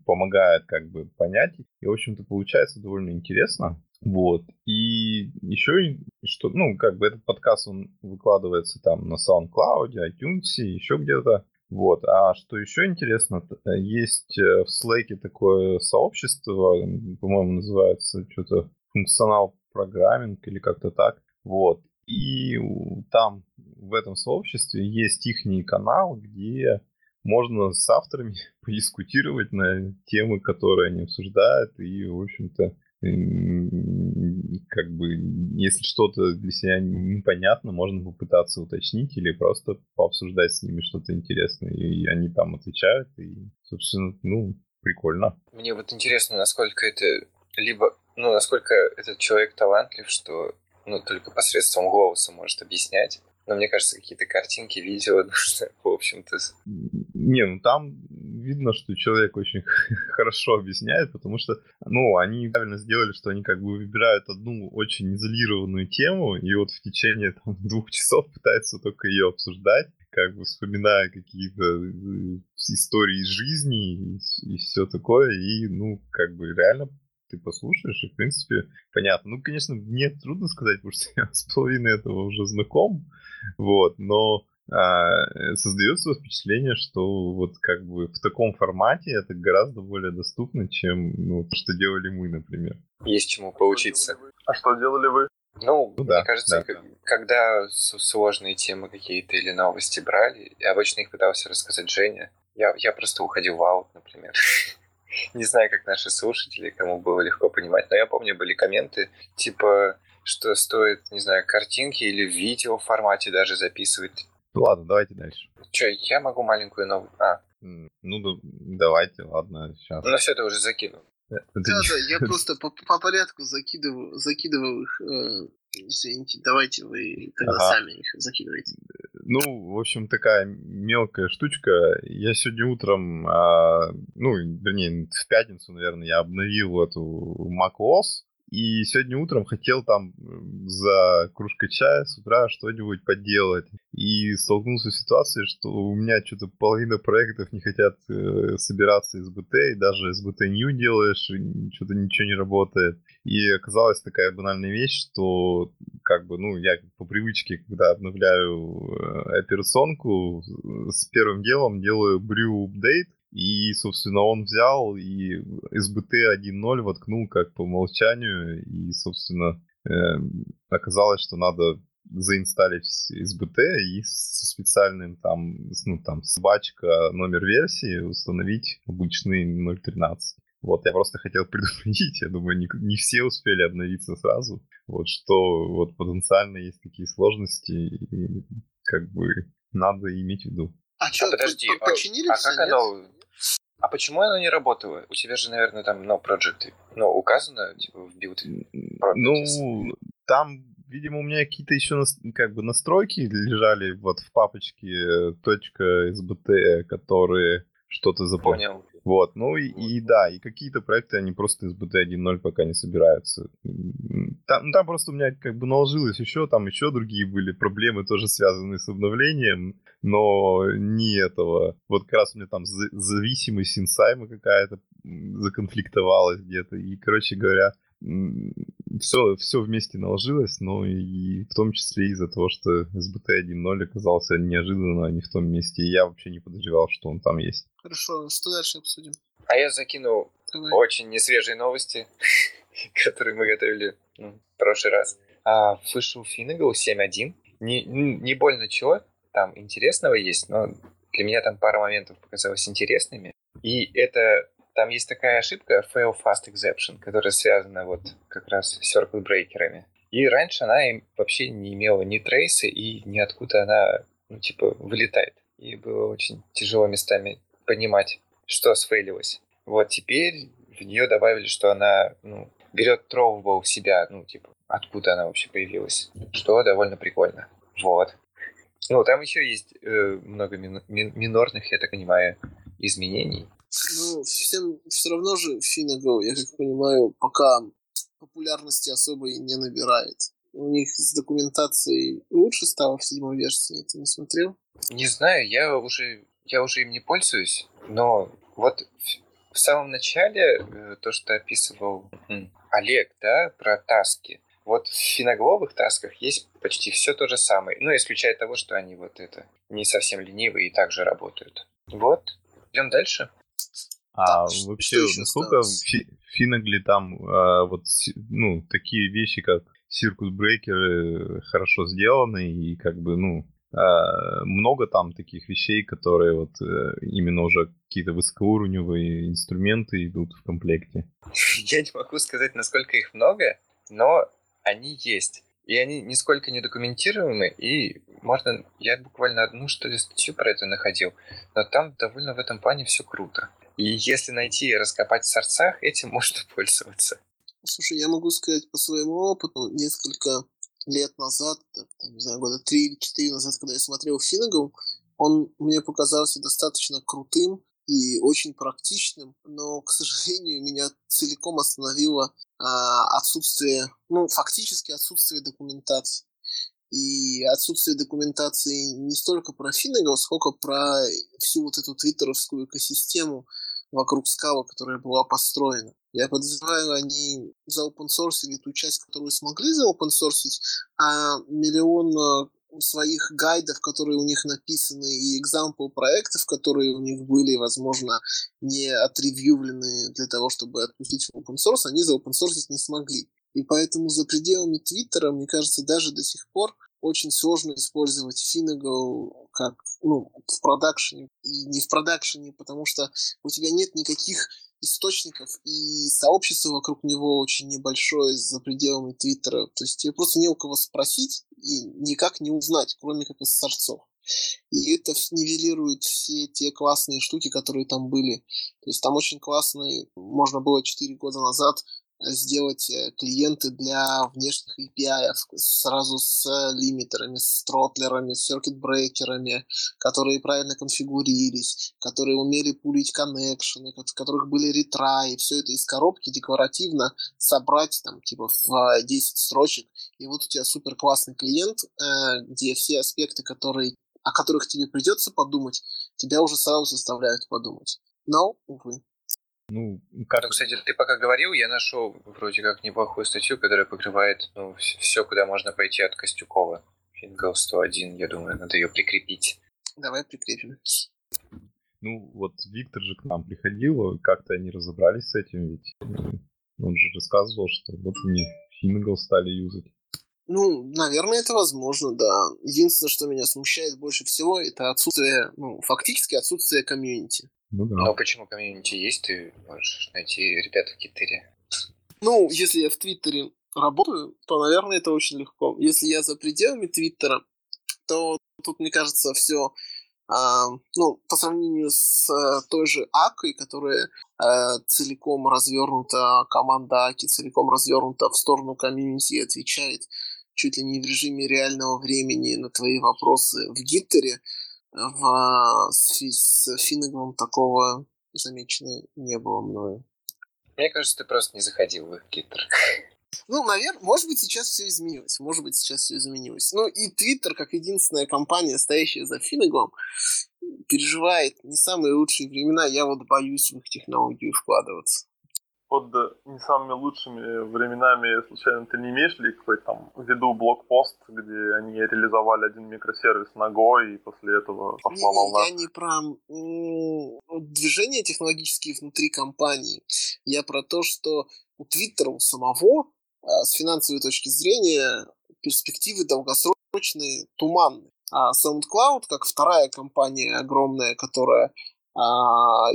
помогает как бы понять. И, в общем-то, получается довольно интересно. Вот. И еще, что, ну, как бы этот подкаст, он выкладывается там на SoundCloud, iTunes, еще где-то. Вот. А что еще интересно, есть э, в Slack такое сообщество, по-моему, называется что-то функционал программинг или как-то так. Вот. И там в этом сообществе есть их канал, где можно с авторами подискутировать на темы, которые они обсуждают, и, в общем-то, как бы, если что-то для себя непонятно, можно попытаться уточнить или просто пообсуждать с ними что-то интересное, и они там отвечают, и, собственно, ну, прикольно. Мне вот интересно, насколько это либо, ну, насколько этот человек талантлив, что ну, только посредством голоса может объяснять. Но мне кажется, какие-то картинки, видео нужно, в общем-то. Не, ну там видно, что человек очень хорошо объясняет, потому что, ну, они правильно сделали, что они как бы выбирают одну очень изолированную тему, и вот в течение там, двух часов пытаются только ее обсуждать, как бы вспоминая какие-то э, истории из жизни и, и все такое, и, ну, как бы реально ты послушаешь, и, в принципе, понятно. Ну, конечно, мне трудно сказать, потому что я с половиной этого уже знаком, вот, но а, создается впечатление, что вот как бы в таком формате это гораздо более доступно, чем ну, то, что делали мы, например. Есть чему поучиться. А что делали вы? Ну, ну мне да, кажется, да. когда сложные темы какие-то или новости брали, я обычно их пытался рассказать Женя. Я, я просто уходил в аут, например. Не знаю, как наши слушатели, кому было легко понимать, но я помню, были комменты, типа, что стоит, не знаю, картинки или в видео формате даже записывать. Ну ладно, давайте дальше. Че, я могу маленькую новую... А. Ну, да, давайте, ладно, сейчас. Ну, все, это уже закинул. Да, да, я просто по, по порядку закидываю, закидываю их. Извините, давайте вы тогда ага. сами их закидываете. Ну, в общем, такая мелкая штучка. Я сегодня утром, а, ну, вернее, в пятницу, наверное, я обновил эту macOS. И сегодня утром хотел там за кружкой чая с утра что-нибудь поделать. И столкнулся с ситуацией, что у меня что-то половина проектов не хотят э, собираться из БТ, и даже из БТ New делаешь, и что-то ничего не работает. И оказалась такая банальная вещь, что как бы, ну, я по привычке, когда обновляю э, операционку, с первым делом делаю brew update, и, собственно, он взял и SBT 1.0 воткнул как по умолчанию. И, собственно, э, оказалось, что надо заинсталить SBT и со специальным там, ну, там, собачка номер версии установить обычный 0.13. Вот, я просто хотел предупредить, я думаю, не, не все успели обновиться сразу, вот, что вот потенциально есть такие сложности, и как бы надо иметь в виду. А, а что, подожди, починили а, а как оно а почему оно не работало? У тебя же, наверное, там no project, ну, указано, типа, в build Ну, там видимо, у меня какие-то еще как бы настройки лежали вот в папочке .sbt, которые что-то запомнил. Понял. Вот, ну и, и да, и какие-то проекты, они просто из BT 1.0 пока не собираются. Там, там просто у меня как бы наложилось еще, там еще другие были проблемы, тоже связанные с обновлением, но не этого. Вот как раз у меня там зависимость инсайма какая-то законфликтовалась где-то, и, короче говоря, все, все вместе наложилось, но и в том числе из-за того, что SBT 1.0 оказался неожиданно не в том месте, и я вообще не подозревал, что он там есть. Хорошо, что дальше обсудим? А я закину Давай. очень несвежие новости, которые мы готовили в прошлый раз. А, вышел Finnegal 7.1. Не, не больно чего там интересного есть, но для меня там пара моментов показалось интересными. И это там есть такая ошибка fail fast exception, которая связана вот как раз с circle брейкерами. И раньше она им вообще не имела ни трейса, и ниоткуда она, ну, типа, вылетает. И было очень тяжело местами понимать, что сфейлилось. Вот теперь в нее добавили, что она, ну, берет throwable в себя, ну, типа, откуда она вообще появилась. Что довольно прикольно. Вот. Ну, там еще есть э, много мин- мин- минорных, я так понимаю, изменений. Ну, всем все равно же Финагл, я как понимаю, пока популярности особой не набирает. У них с документацией лучше стало в седьмой версии, ты не смотрел? Не знаю, я уже, я уже им не пользуюсь, но вот в самом начале э, то, что описывал Олег, да, про таски, вот в финогловых тасках есть почти все то же самое. Ну, исключая того, что они вот это не совсем ленивые и также работают. Вот. Идем дальше. А так, вообще, насколько в Финагли там а, вот ну такие вещи, как Circus Breaker хорошо сделаны и как бы ну а, много там таких вещей, которые вот э, именно уже какие-то высокоуровневые инструменты идут в комплекте. Я не могу сказать, насколько их много, но они есть. И они нисколько не документированы, и можно... Я буквально одну, что ли, статью про это находил, но там довольно в этом плане все круто. И если найти и раскопать в сорцах, этим можно пользоваться. Слушай, я могу сказать по своему опыту, несколько лет назад, там, не знаю, года три или четыре назад, когда я смотрел Финнегал, он мне показался достаточно крутым и очень практичным, но, к сожалению, меня целиком остановило а, отсутствие, ну, фактически отсутствие документации. И отсутствие документации не столько про Финнегал, сколько про всю вот эту твиттеровскую экосистему вокруг Скала, которая была построена. Я подозреваю, они заопенсорсили ту часть, которую смогли заопенсорсить, а миллион э, своих гайдов, которые у них написаны, и экзампл проектов, которые у них были, возможно, не отревьювлены для того, чтобы отпустить в open source, они заопенсорсить не смогли. И поэтому за пределами Твиттера, мне кажется, даже до сих пор очень сложно использовать Finnegal как ну, в продакшене. И не в продакшене, потому что у тебя нет никаких источников, и сообщество вокруг него очень небольшое за пределами Твиттера. То есть тебе просто не у кого спросить и никак не узнать, кроме как из сорцов. И это нивелирует все те классные штуки, которые там были. То есть там очень классные, можно было 4 года назад сделать э, клиенты для внешних API сразу с лимитерами, с тротлерами, с circuit-брейкерами, которые правильно конфигурились, которые умели пулить коннекшены, у которых были ретраи, все это из коробки декларативно собрать там типа в 10 строчек, и вот у тебя супер классный клиент, э, где все аспекты, которые, о которых тебе придется подумать, тебя уже сразу заставляют подумать. Но, увы. Ну, как... Ну, кстати, ты пока говорил, я нашел вроде как неплохую статью, которая покрывает ну, все, куда можно пойти от Костюкова. Фингал 101, я думаю, надо ее прикрепить. Давай прикрепим. Ну, вот Виктор же к нам приходил, как-то они разобрались с этим, ведь он же рассказывал, что вот они Фингал стали юзать. Ну, наверное, это возможно, да. Единственное, что меня смущает больше всего, это отсутствие, ну, фактически отсутствие комьюнити. Ну да. Но почему комьюнити есть, ты можешь найти ребят в Твиттере. Ну, если я в Твиттере работаю, то, наверное, это очень легко. Если я за пределами Твиттера, то тут, мне кажется, все а, ну, по сравнению с а, той же Акой, которая а, целиком развернута, команда Аки целиком развернута в сторону комьюнити и отвечает чуть ли не в режиме реального времени на твои вопросы в Гиттере. В, с, с Финнеговым такого замечено не было мною. Мне кажется, ты просто не заходил в их Гиттер. Ну, наверное, может быть, сейчас все изменилось. Может быть, сейчас все изменилось. Ну, и Твиттер, как единственная компания, стоящая за Финнеглом, переживает не самые лучшие времена. Я вот боюсь в их технологию вкладываться под не самыми лучшими временами, случайно, ты не имеешь ли какой-то там в виду блокпост, где они реализовали один микросервис ногой, и после этого пошла не, волна? Я не про движения технологические внутри компании. Я про то, что у Твиттера у самого а, с финансовой точки зрения перспективы долгосрочные туманные. А SoundCloud, как вторая компания огромная, которая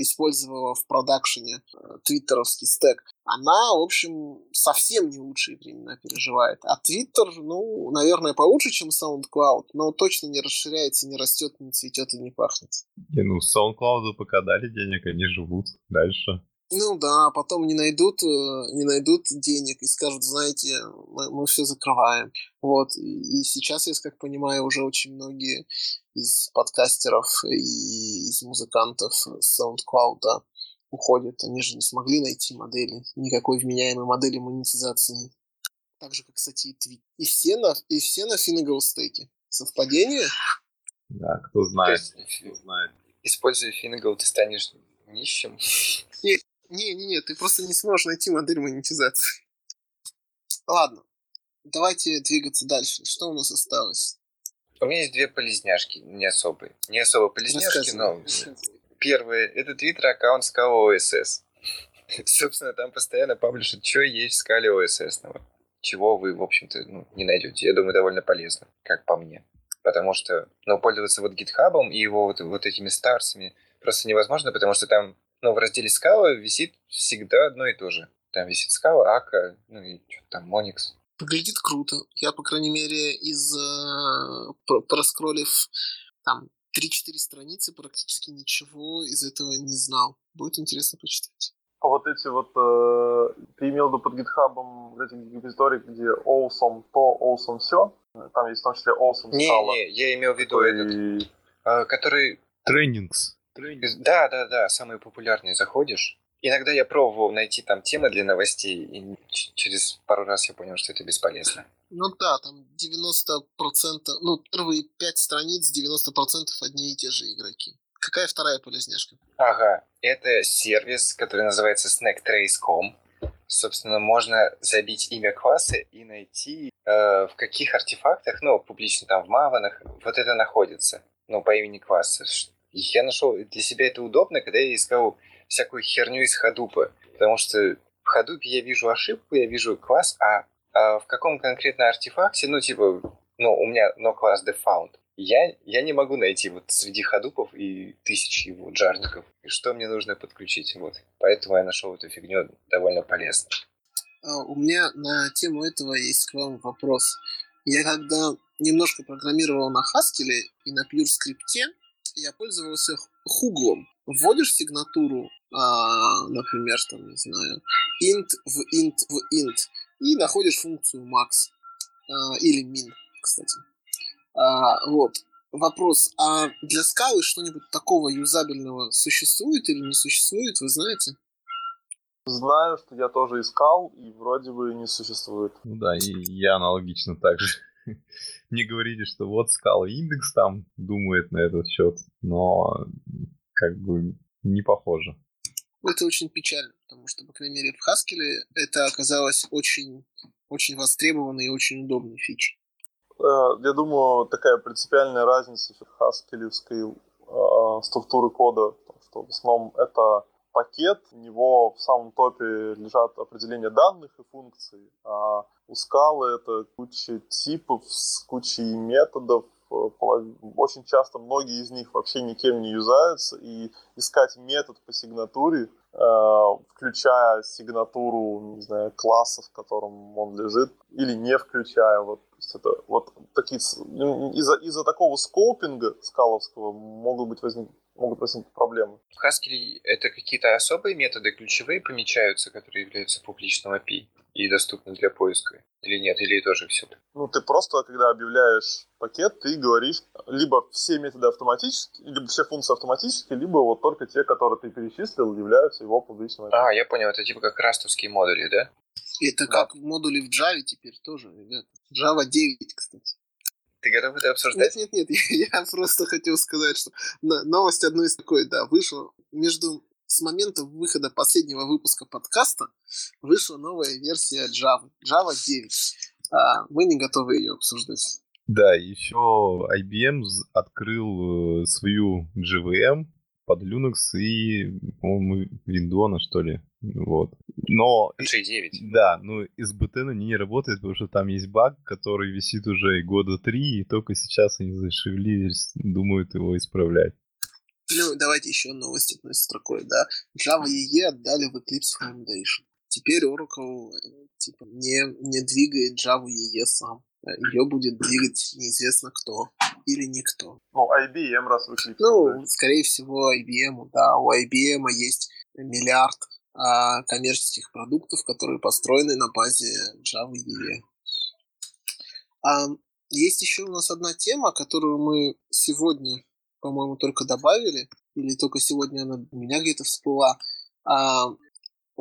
использовала в продакшене э, твиттеровский стек, она, в общем, совсем не лучшие времена переживает. А Твиттер, ну, наверное, получше, чем SoundCloud, но точно не расширяется, не растет, не цветет и не пахнет. Не, ну, SoundCloud пока дали денег, они живут дальше. Ну да, потом не найдут, э, не найдут денег и скажут, знаете, мы, мы все закрываем. Вот. И, сейчас, я как понимаю, уже очень многие из подкастеров и из музыкантов SoundCloud уходят. Они же не смогли найти модели, никакой вменяемой модели монетизации. Так же, как, кстати, и Твит. И все на, и все на Финнегал стеке. Совпадение? Да, кто знает. Есть, кто знает. Используя Финнегал, ты станешь нищим. Не-не-не, ты просто не сможешь найти модель монетизации. Ладно, давайте двигаться дальше. Что у нас осталось? У меня есть две полезняшки, не особые. Не особо полезняшки, но... Первое, это твиттер аккаунт Scala OSS. Собственно, там постоянно паблишат, что есть в скале OSS. Чего вы, в общем-то, ну, не найдете. Я думаю, довольно полезно, как по мне. Потому что, ну, пользоваться вот гитхабом и его вот, вот этими старсами просто невозможно, потому что там но в разделе Scala висит всегда одно и то же. Там висит Scala, Ака, ну и что там, Monix. Выглядит круто. Я, по крайней мере, из э, проскроллив там 3-4 страницы практически ничего из этого не знал. Будет интересно почитать. А вот эти вот, э, ты имел в виду под гитхабом вот эти репозитории, где awesome то, awesome все? Там есть в том числе awesome Не, не, я имел в виду который... этот, э, который... Тренингс. Да, да, да, самые популярные заходишь. Иногда я пробовал найти там темы для новостей, и через пару раз я понял, что это бесполезно. Ну да, там 90%, ну первые 5 страниц 90% одни и те же игроки. Какая вторая полезняшка? Ага, это сервис, который называется snacktrace.com. Собственно, можно забить имя класса и найти, э, в каких артефактах, ну, публично там в маванах, вот это находится, ну, по имени класса. Я нашел для себя это удобно, когда я искал всякую херню из ходупа. Потому что в ходупе я вижу ошибку, я вижу класс, а, а в каком конкретно артефакте, ну, типа, ну, у меня no class defound. Я, я не могу найти вот среди ходупов и тысяч его джарников, что мне нужно подключить. Вот. Поэтому я нашел эту фигню довольно полезно. А, у меня на тему этого есть к вам вопрос. Я когда немножко программировал на Haskell и на Pure скрипте, я пользовался хуглом. Вводишь сигнатуру, а, например, там, не знаю, int в int в int, и находишь функцию max а, или min, кстати. А, вот. Вопрос, а для скалы что-нибудь такого юзабельного существует или не существует, вы знаете? Знаю, что я тоже искал, и вроде бы не существует. Ну да, и я аналогично так же. не говорите, что вот Scala индекс там думает на этот счет, но как бы не похоже. Это очень печально, потому что, по крайней мере, в Haskell это оказалось очень, очень востребованной и очень удобной фичей. Э, я думаю, такая принципиальная разница в хаскелевской э, структуры кода, что в основном это пакет, у него в самом топе лежат определения данных и функций, а у скалы это куча типов с кучей методов, очень часто многие из них вообще никем не юзаются, и искать метод по сигнатуре, э, включая сигнатуру, не знаю, класса, в котором он лежит, или не включая, вот, это, вот такие, из-за из такого скопинга скаловского могут быть возник, могут возникнуть проблемы. В Haskell это какие-то особые методы ключевые помечаются, которые являются публичным API и доступны для поиска? Или нет, или тоже все? Ну, ты просто, когда объявляешь пакет, ты говоришь либо все методы автоматически, либо все функции автоматически, либо вот только те, которые ты перечислил, являются его публичным API. А, я понял, это типа как растовские модули, да? Это Да. как модули в Java теперь тоже, ребята. Java 9, кстати. Ты готов это обсуждать? Нет, нет, нет, я, я просто хотел сказать, что новость одной из такой, да, вышла между с момента выхода последнего выпуска подкаста вышла новая версия Java, Java 9. А, мы не готовы ее обсуждать. Да, еще IBM открыл э, свою GVM под Linux и, по-моему, Windows, что ли. Вот. Но G9. Да, ну из BTN не работает, потому что там есть баг, который висит уже года три, и только сейчас они зашевелились, думают его исправлять. Ну, давайте еще новость одной строкой, да. Java EE отдали в Eclipse Foundation. Теперь Oracle э, типа не, не двигает Java EE сам. Ее будет двигать неизвестно кто или никто. Ну, IBM раз вышли. Ну, скорее всего, IBM, да, у IBM есть миллиард а, коммерческих продуктов, которые построены на базе Java EE. А, есть еще у нас одна тема, которую мы сегодня, по-моему, только добавили, или только сегодня она у меня где-то всплыла. А,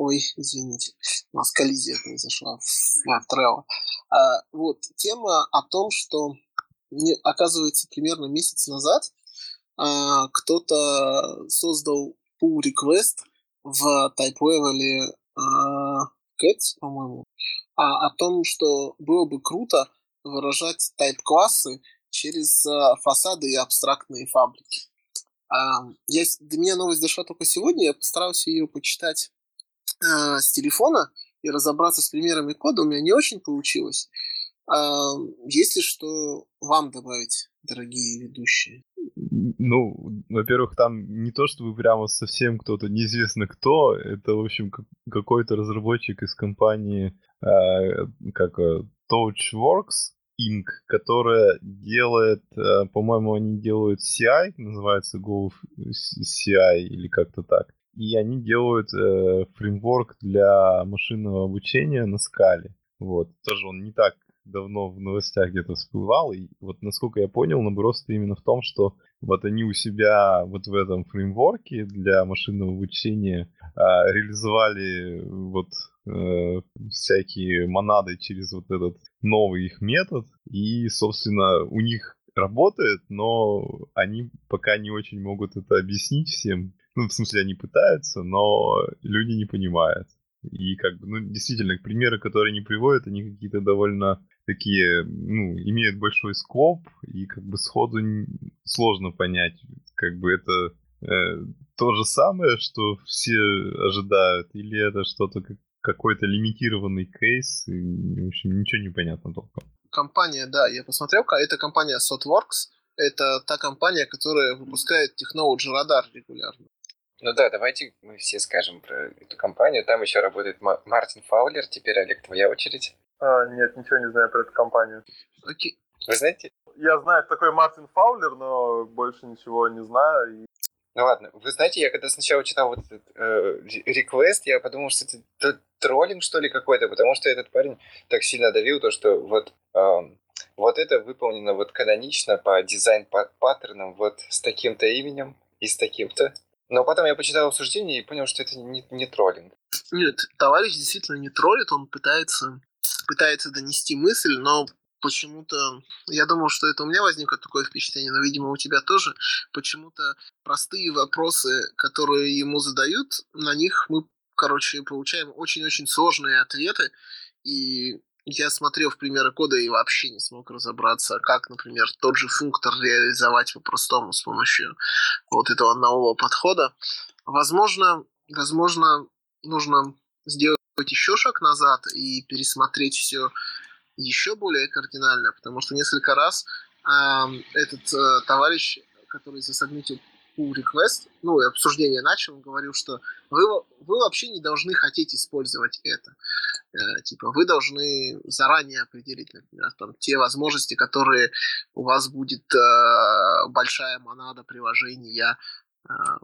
ой, извините, у нас коллизия произошла в, Trello. А, вот, тема о том, что оказывается, примерно месяц назад а, кто-то создал pull request в TypeLevel а, Cat, по-моему, а, о том, что было бы круто выражать type-классы через фасады и абстрактные фабрики. А, я, до меня новость дошла только сегодня, я постарался ее почитать а, с телефона и разобраться с примерами кода, у меня не очень получилось. А, есть ли что вам добавить, дорогие ведущие? Ну, во-первых, там не то, чтобы прямо совсем кто-то неизвестно кто, это, в общем, как- какой-то разработчик из компании, э, как э, TouchWorks Inc., которая делает, э, по-моему, они делают CI, называется Go CI или как-то так. И они делают э, фреймворк для машинного обучения на скале. Вот. Тоже он не так давно в новостях где-то всплывал. И вот насколько я понял, наброс именно в том, что вот они у себя вот в этом фреймворке для машинного обучения а, реализовали вот э, всякие монады через вот этот новый их метод. И, собственно, у них работает, но они пока не очень могут это объяснить всем. Ну, в смысле, они пытаются, но люди не понимают. И как бы, ну, действительно, примеры, которые они приводят, они какие-то довольно такие, ну, имеют большой скоп, и как бы сходу сложно понять, как бы это э, то же самое, что все ожидают, или это что-то как какой-то лимитированный кейс, и, в общем, ничего не понятно толком. Компания, да, я посмотрел, это компания SOTWORKS, это та компания, которая выпускает Technology Radar регулярно. Ну да, давайте мы все скажем про эту компанию. Там еще работает Ма- Мартин Фаулер. Теперь, Олег, твоя очередь. А, нет, ничего не знаю про эту компанию. Окей. Вы знаете? Я знаю, такой Мартин Фаулер, но больше ничего не знаю. И... Ну ладно, вы знаете, я когда сначала читал вот этот э, request, я подумал, что это троллинг, что ли, какой-то, потому что этот парень так сильно давил, то, что вот, эм, вот это выполнено вот канонично по дизайн-паттернам вот с таким-то именем и с таким-то. Но потом я почитал обсуждение и понял, что это не, не троллинг. Нет, товарищ действительно не троллит, он пытается, пытается донести мысль, но почему-то, я думал, что это у меня возникло такое впечатление, но, видимо, у тебя тоже, почему-то простые вопросы, которые ему задают, на них мы, короче, получаем очень-очень сложные ответы, и я смотрел в примеры кода и вообще не смог разобраться, как, например, тот же функтор реализовать по-простому с помощью вот этого нового подхода. Возможно, возможно, нужно сделать еще шаг назад и пересмотреть все еще более кардинально, потому что несколько раз э, этот э, товарищ, который засобмитил pull request, ну и обсуждение начал, он говорил, что вы, вы вообще не должны хотеть использовать это. Э, типа вы должны заранее определить, например, там, те возможности, которые у вас будет э, большая монада приложения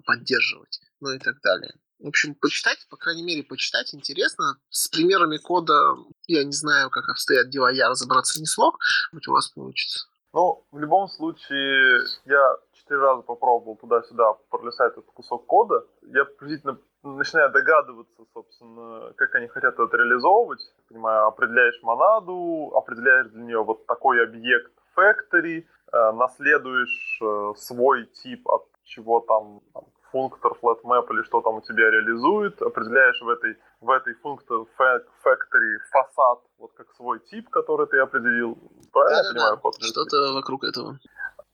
поддерживать, ну и так далее. В общем, почитать, по крайней мере, почитать интересно. С примерами кода я не знаю, как обстоят дела, я разобраться не смог. Быть у вас получится. Ну, в любом случае, я четыре раза попробовал туда-сюда пролистать этот кусок кода. Я приблизительно начинаю догадываться, собственно, как они хотят это реализовывать. Понимаю, определяешь монаду, определяешь для нее вот такой объект factory, э, наследуешь э, свой тип от чего там, там функтор flatmap или что там у тебя реализует, определяешь в этой, в этой функтор factory фасад, вот как свой тип, который ты определил. Правильно да, я понимаю? Да. Что-то вокруг этого.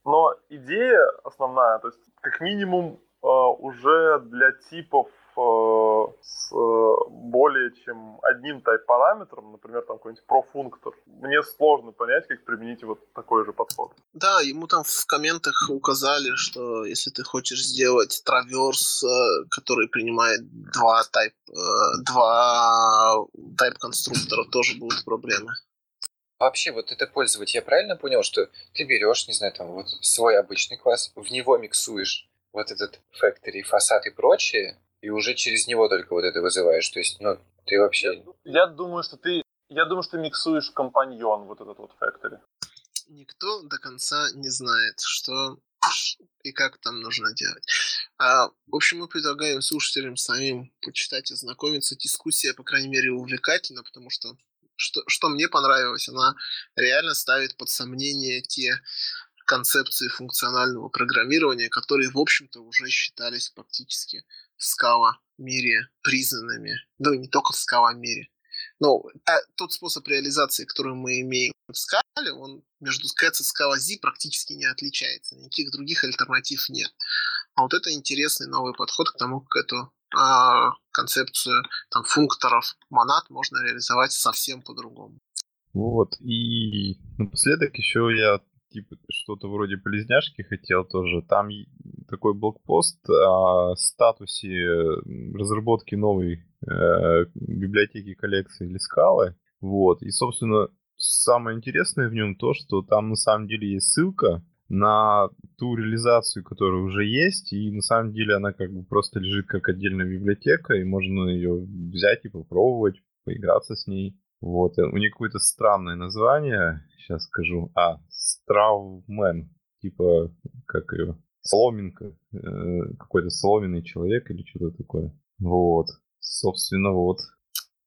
Но идея основная, то есть как минимум э, уже для типов Э, с э, более чем одним тайп-параметром, например, там какой-нибудь профунктор, мне сложно понять, как применить вот такой же подход. Да, ему там в комментах указали, что если ты хочешь сделать траверс, который принимает два тайп, два тайп-конструктора, тоже будут проблемы. Вообще, вот это пользователь, я правильно понял, что ты берешь, не знаю, там вот свой обычный класс, в него миксуешь вот этот factory, фасад и прочее, и уже через него только вот это вызываешь. То есть, ну, ты вообще... Я, я думаю, что ты... Я думаю, что ты миксуешь компаньон, вот этот вот Factory. Никто до конца не знает, что и как там нужно делать. А, в общем, мы предлагаем слушателям самим почитать и знакомиться. Дискуссия, по крайней мере, увлекательна, потому что что, что мне понравилось, она реально ставит под сомнение те концепции функционального программирования, которые, в общем-то, уже считались практически в скала мире признанными. Ну, не только в скала мире. Но а, тот способ реализации, который мы имеем в скале, он между Cats и Scala Z практически не отличается. Никаких других альтернатив нет. А вот это интересный новый подход к тому, как эту концепцию там, функторов монад можно реализовать совсем по-другому. Вот, и напоследок еще я типа что-то вроде полезняшки хотел тоже. Там такой блокпост о статусе разработки новой э, библиотеки коллекции или скалы. Вот. И, собственно, самое интересное в нем то, что там на самом деле есть ссылка на ту реализацию, которая уже есть, и на самом деле она как бы просто лежит как отдельная библиотека, и можно ее взять и попробовать, поиграться с ней. Вот, у нее какое-то странное название, сейчас скажу. А, Стравмен, типа, как ее, соломинка, э, какой-то соломенный человек или что-то такое. Вот, собственно, вот,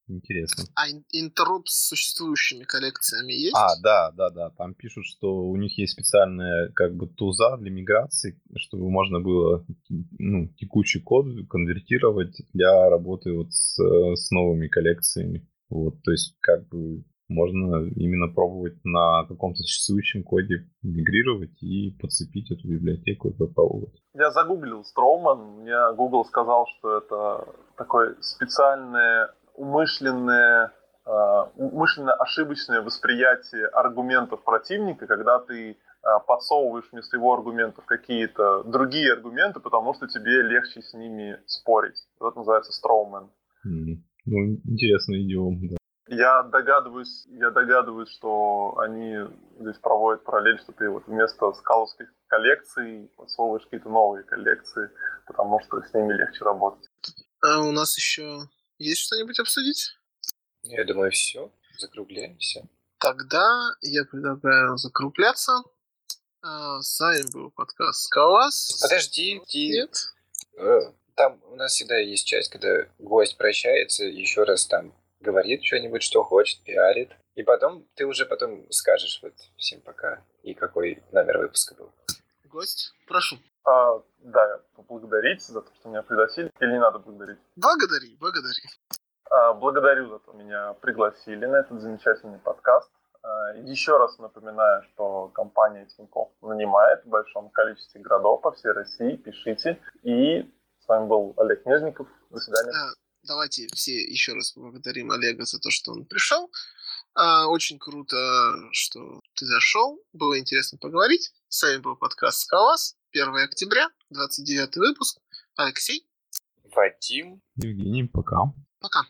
интересно. А интероп с существующими коллекциями есть? А, да, да, да, там пишут, что у них есть специальная, как бы, туза для миграции, чтобы можно было, ну, текущий код конвертировать для работы вот с, с новыми коллекциями. Вот, то есть, как бы, можно именно пробовать на каком-то существующем коде мигрировать и подцепить эту библиотеку и попробовать. Я загуглил Строуман, мне Google сказал, что это такое специальное умышленное а, умышленно ошибочное восприятие аргументов противника, когда ты а, подсовываешь вместо его аргументов какие-то другие аргументы, потому что тебе легче с ними спорить. Это называется строумен. Ну, интересный идиом, да. Я догадываюсь, я догадываюсь, что они здесь проводят параллель, что ты вот вместо скаловских коллекций подсовываешь какие-то новые коллекции, потому что с ними легче работать. А у нас еще есть что-нибудь обсудить? Я думаю, все. Закругляемся. Тогда я предлагаю закругляться. А, с вами был подкаст Скалас. Подожди, Нет? Э, там у нас всегда есть часть, когда гость прощается, еще раз там говорит что-нибудь, что хочет, пиарит. И потом ты уже потом скажешь вот всем пока и какой номер выпуска был. Гость, прошу. А, да, поблагодарить за то, что меня пригласили. Или не надо благодарить? Благодари, благодари. А, благодарю за то, что меня пригласили на этот замечательный подкаст. А, еще раз напоминаю, что компания Тинькофф нанимает в большом количестве городов по всей России. Пишите. И с вами был Олег Нежников. До свидания. А, давайте все еще раз поблагодарим Олега за то, что он пришел. А, очень круто, что ты зашел. Было интересно поговорить. С вами был подкаст «Скалас». 1 октября, 29 выпуск. Алексей. Вадим. Евгений, пока. Пока.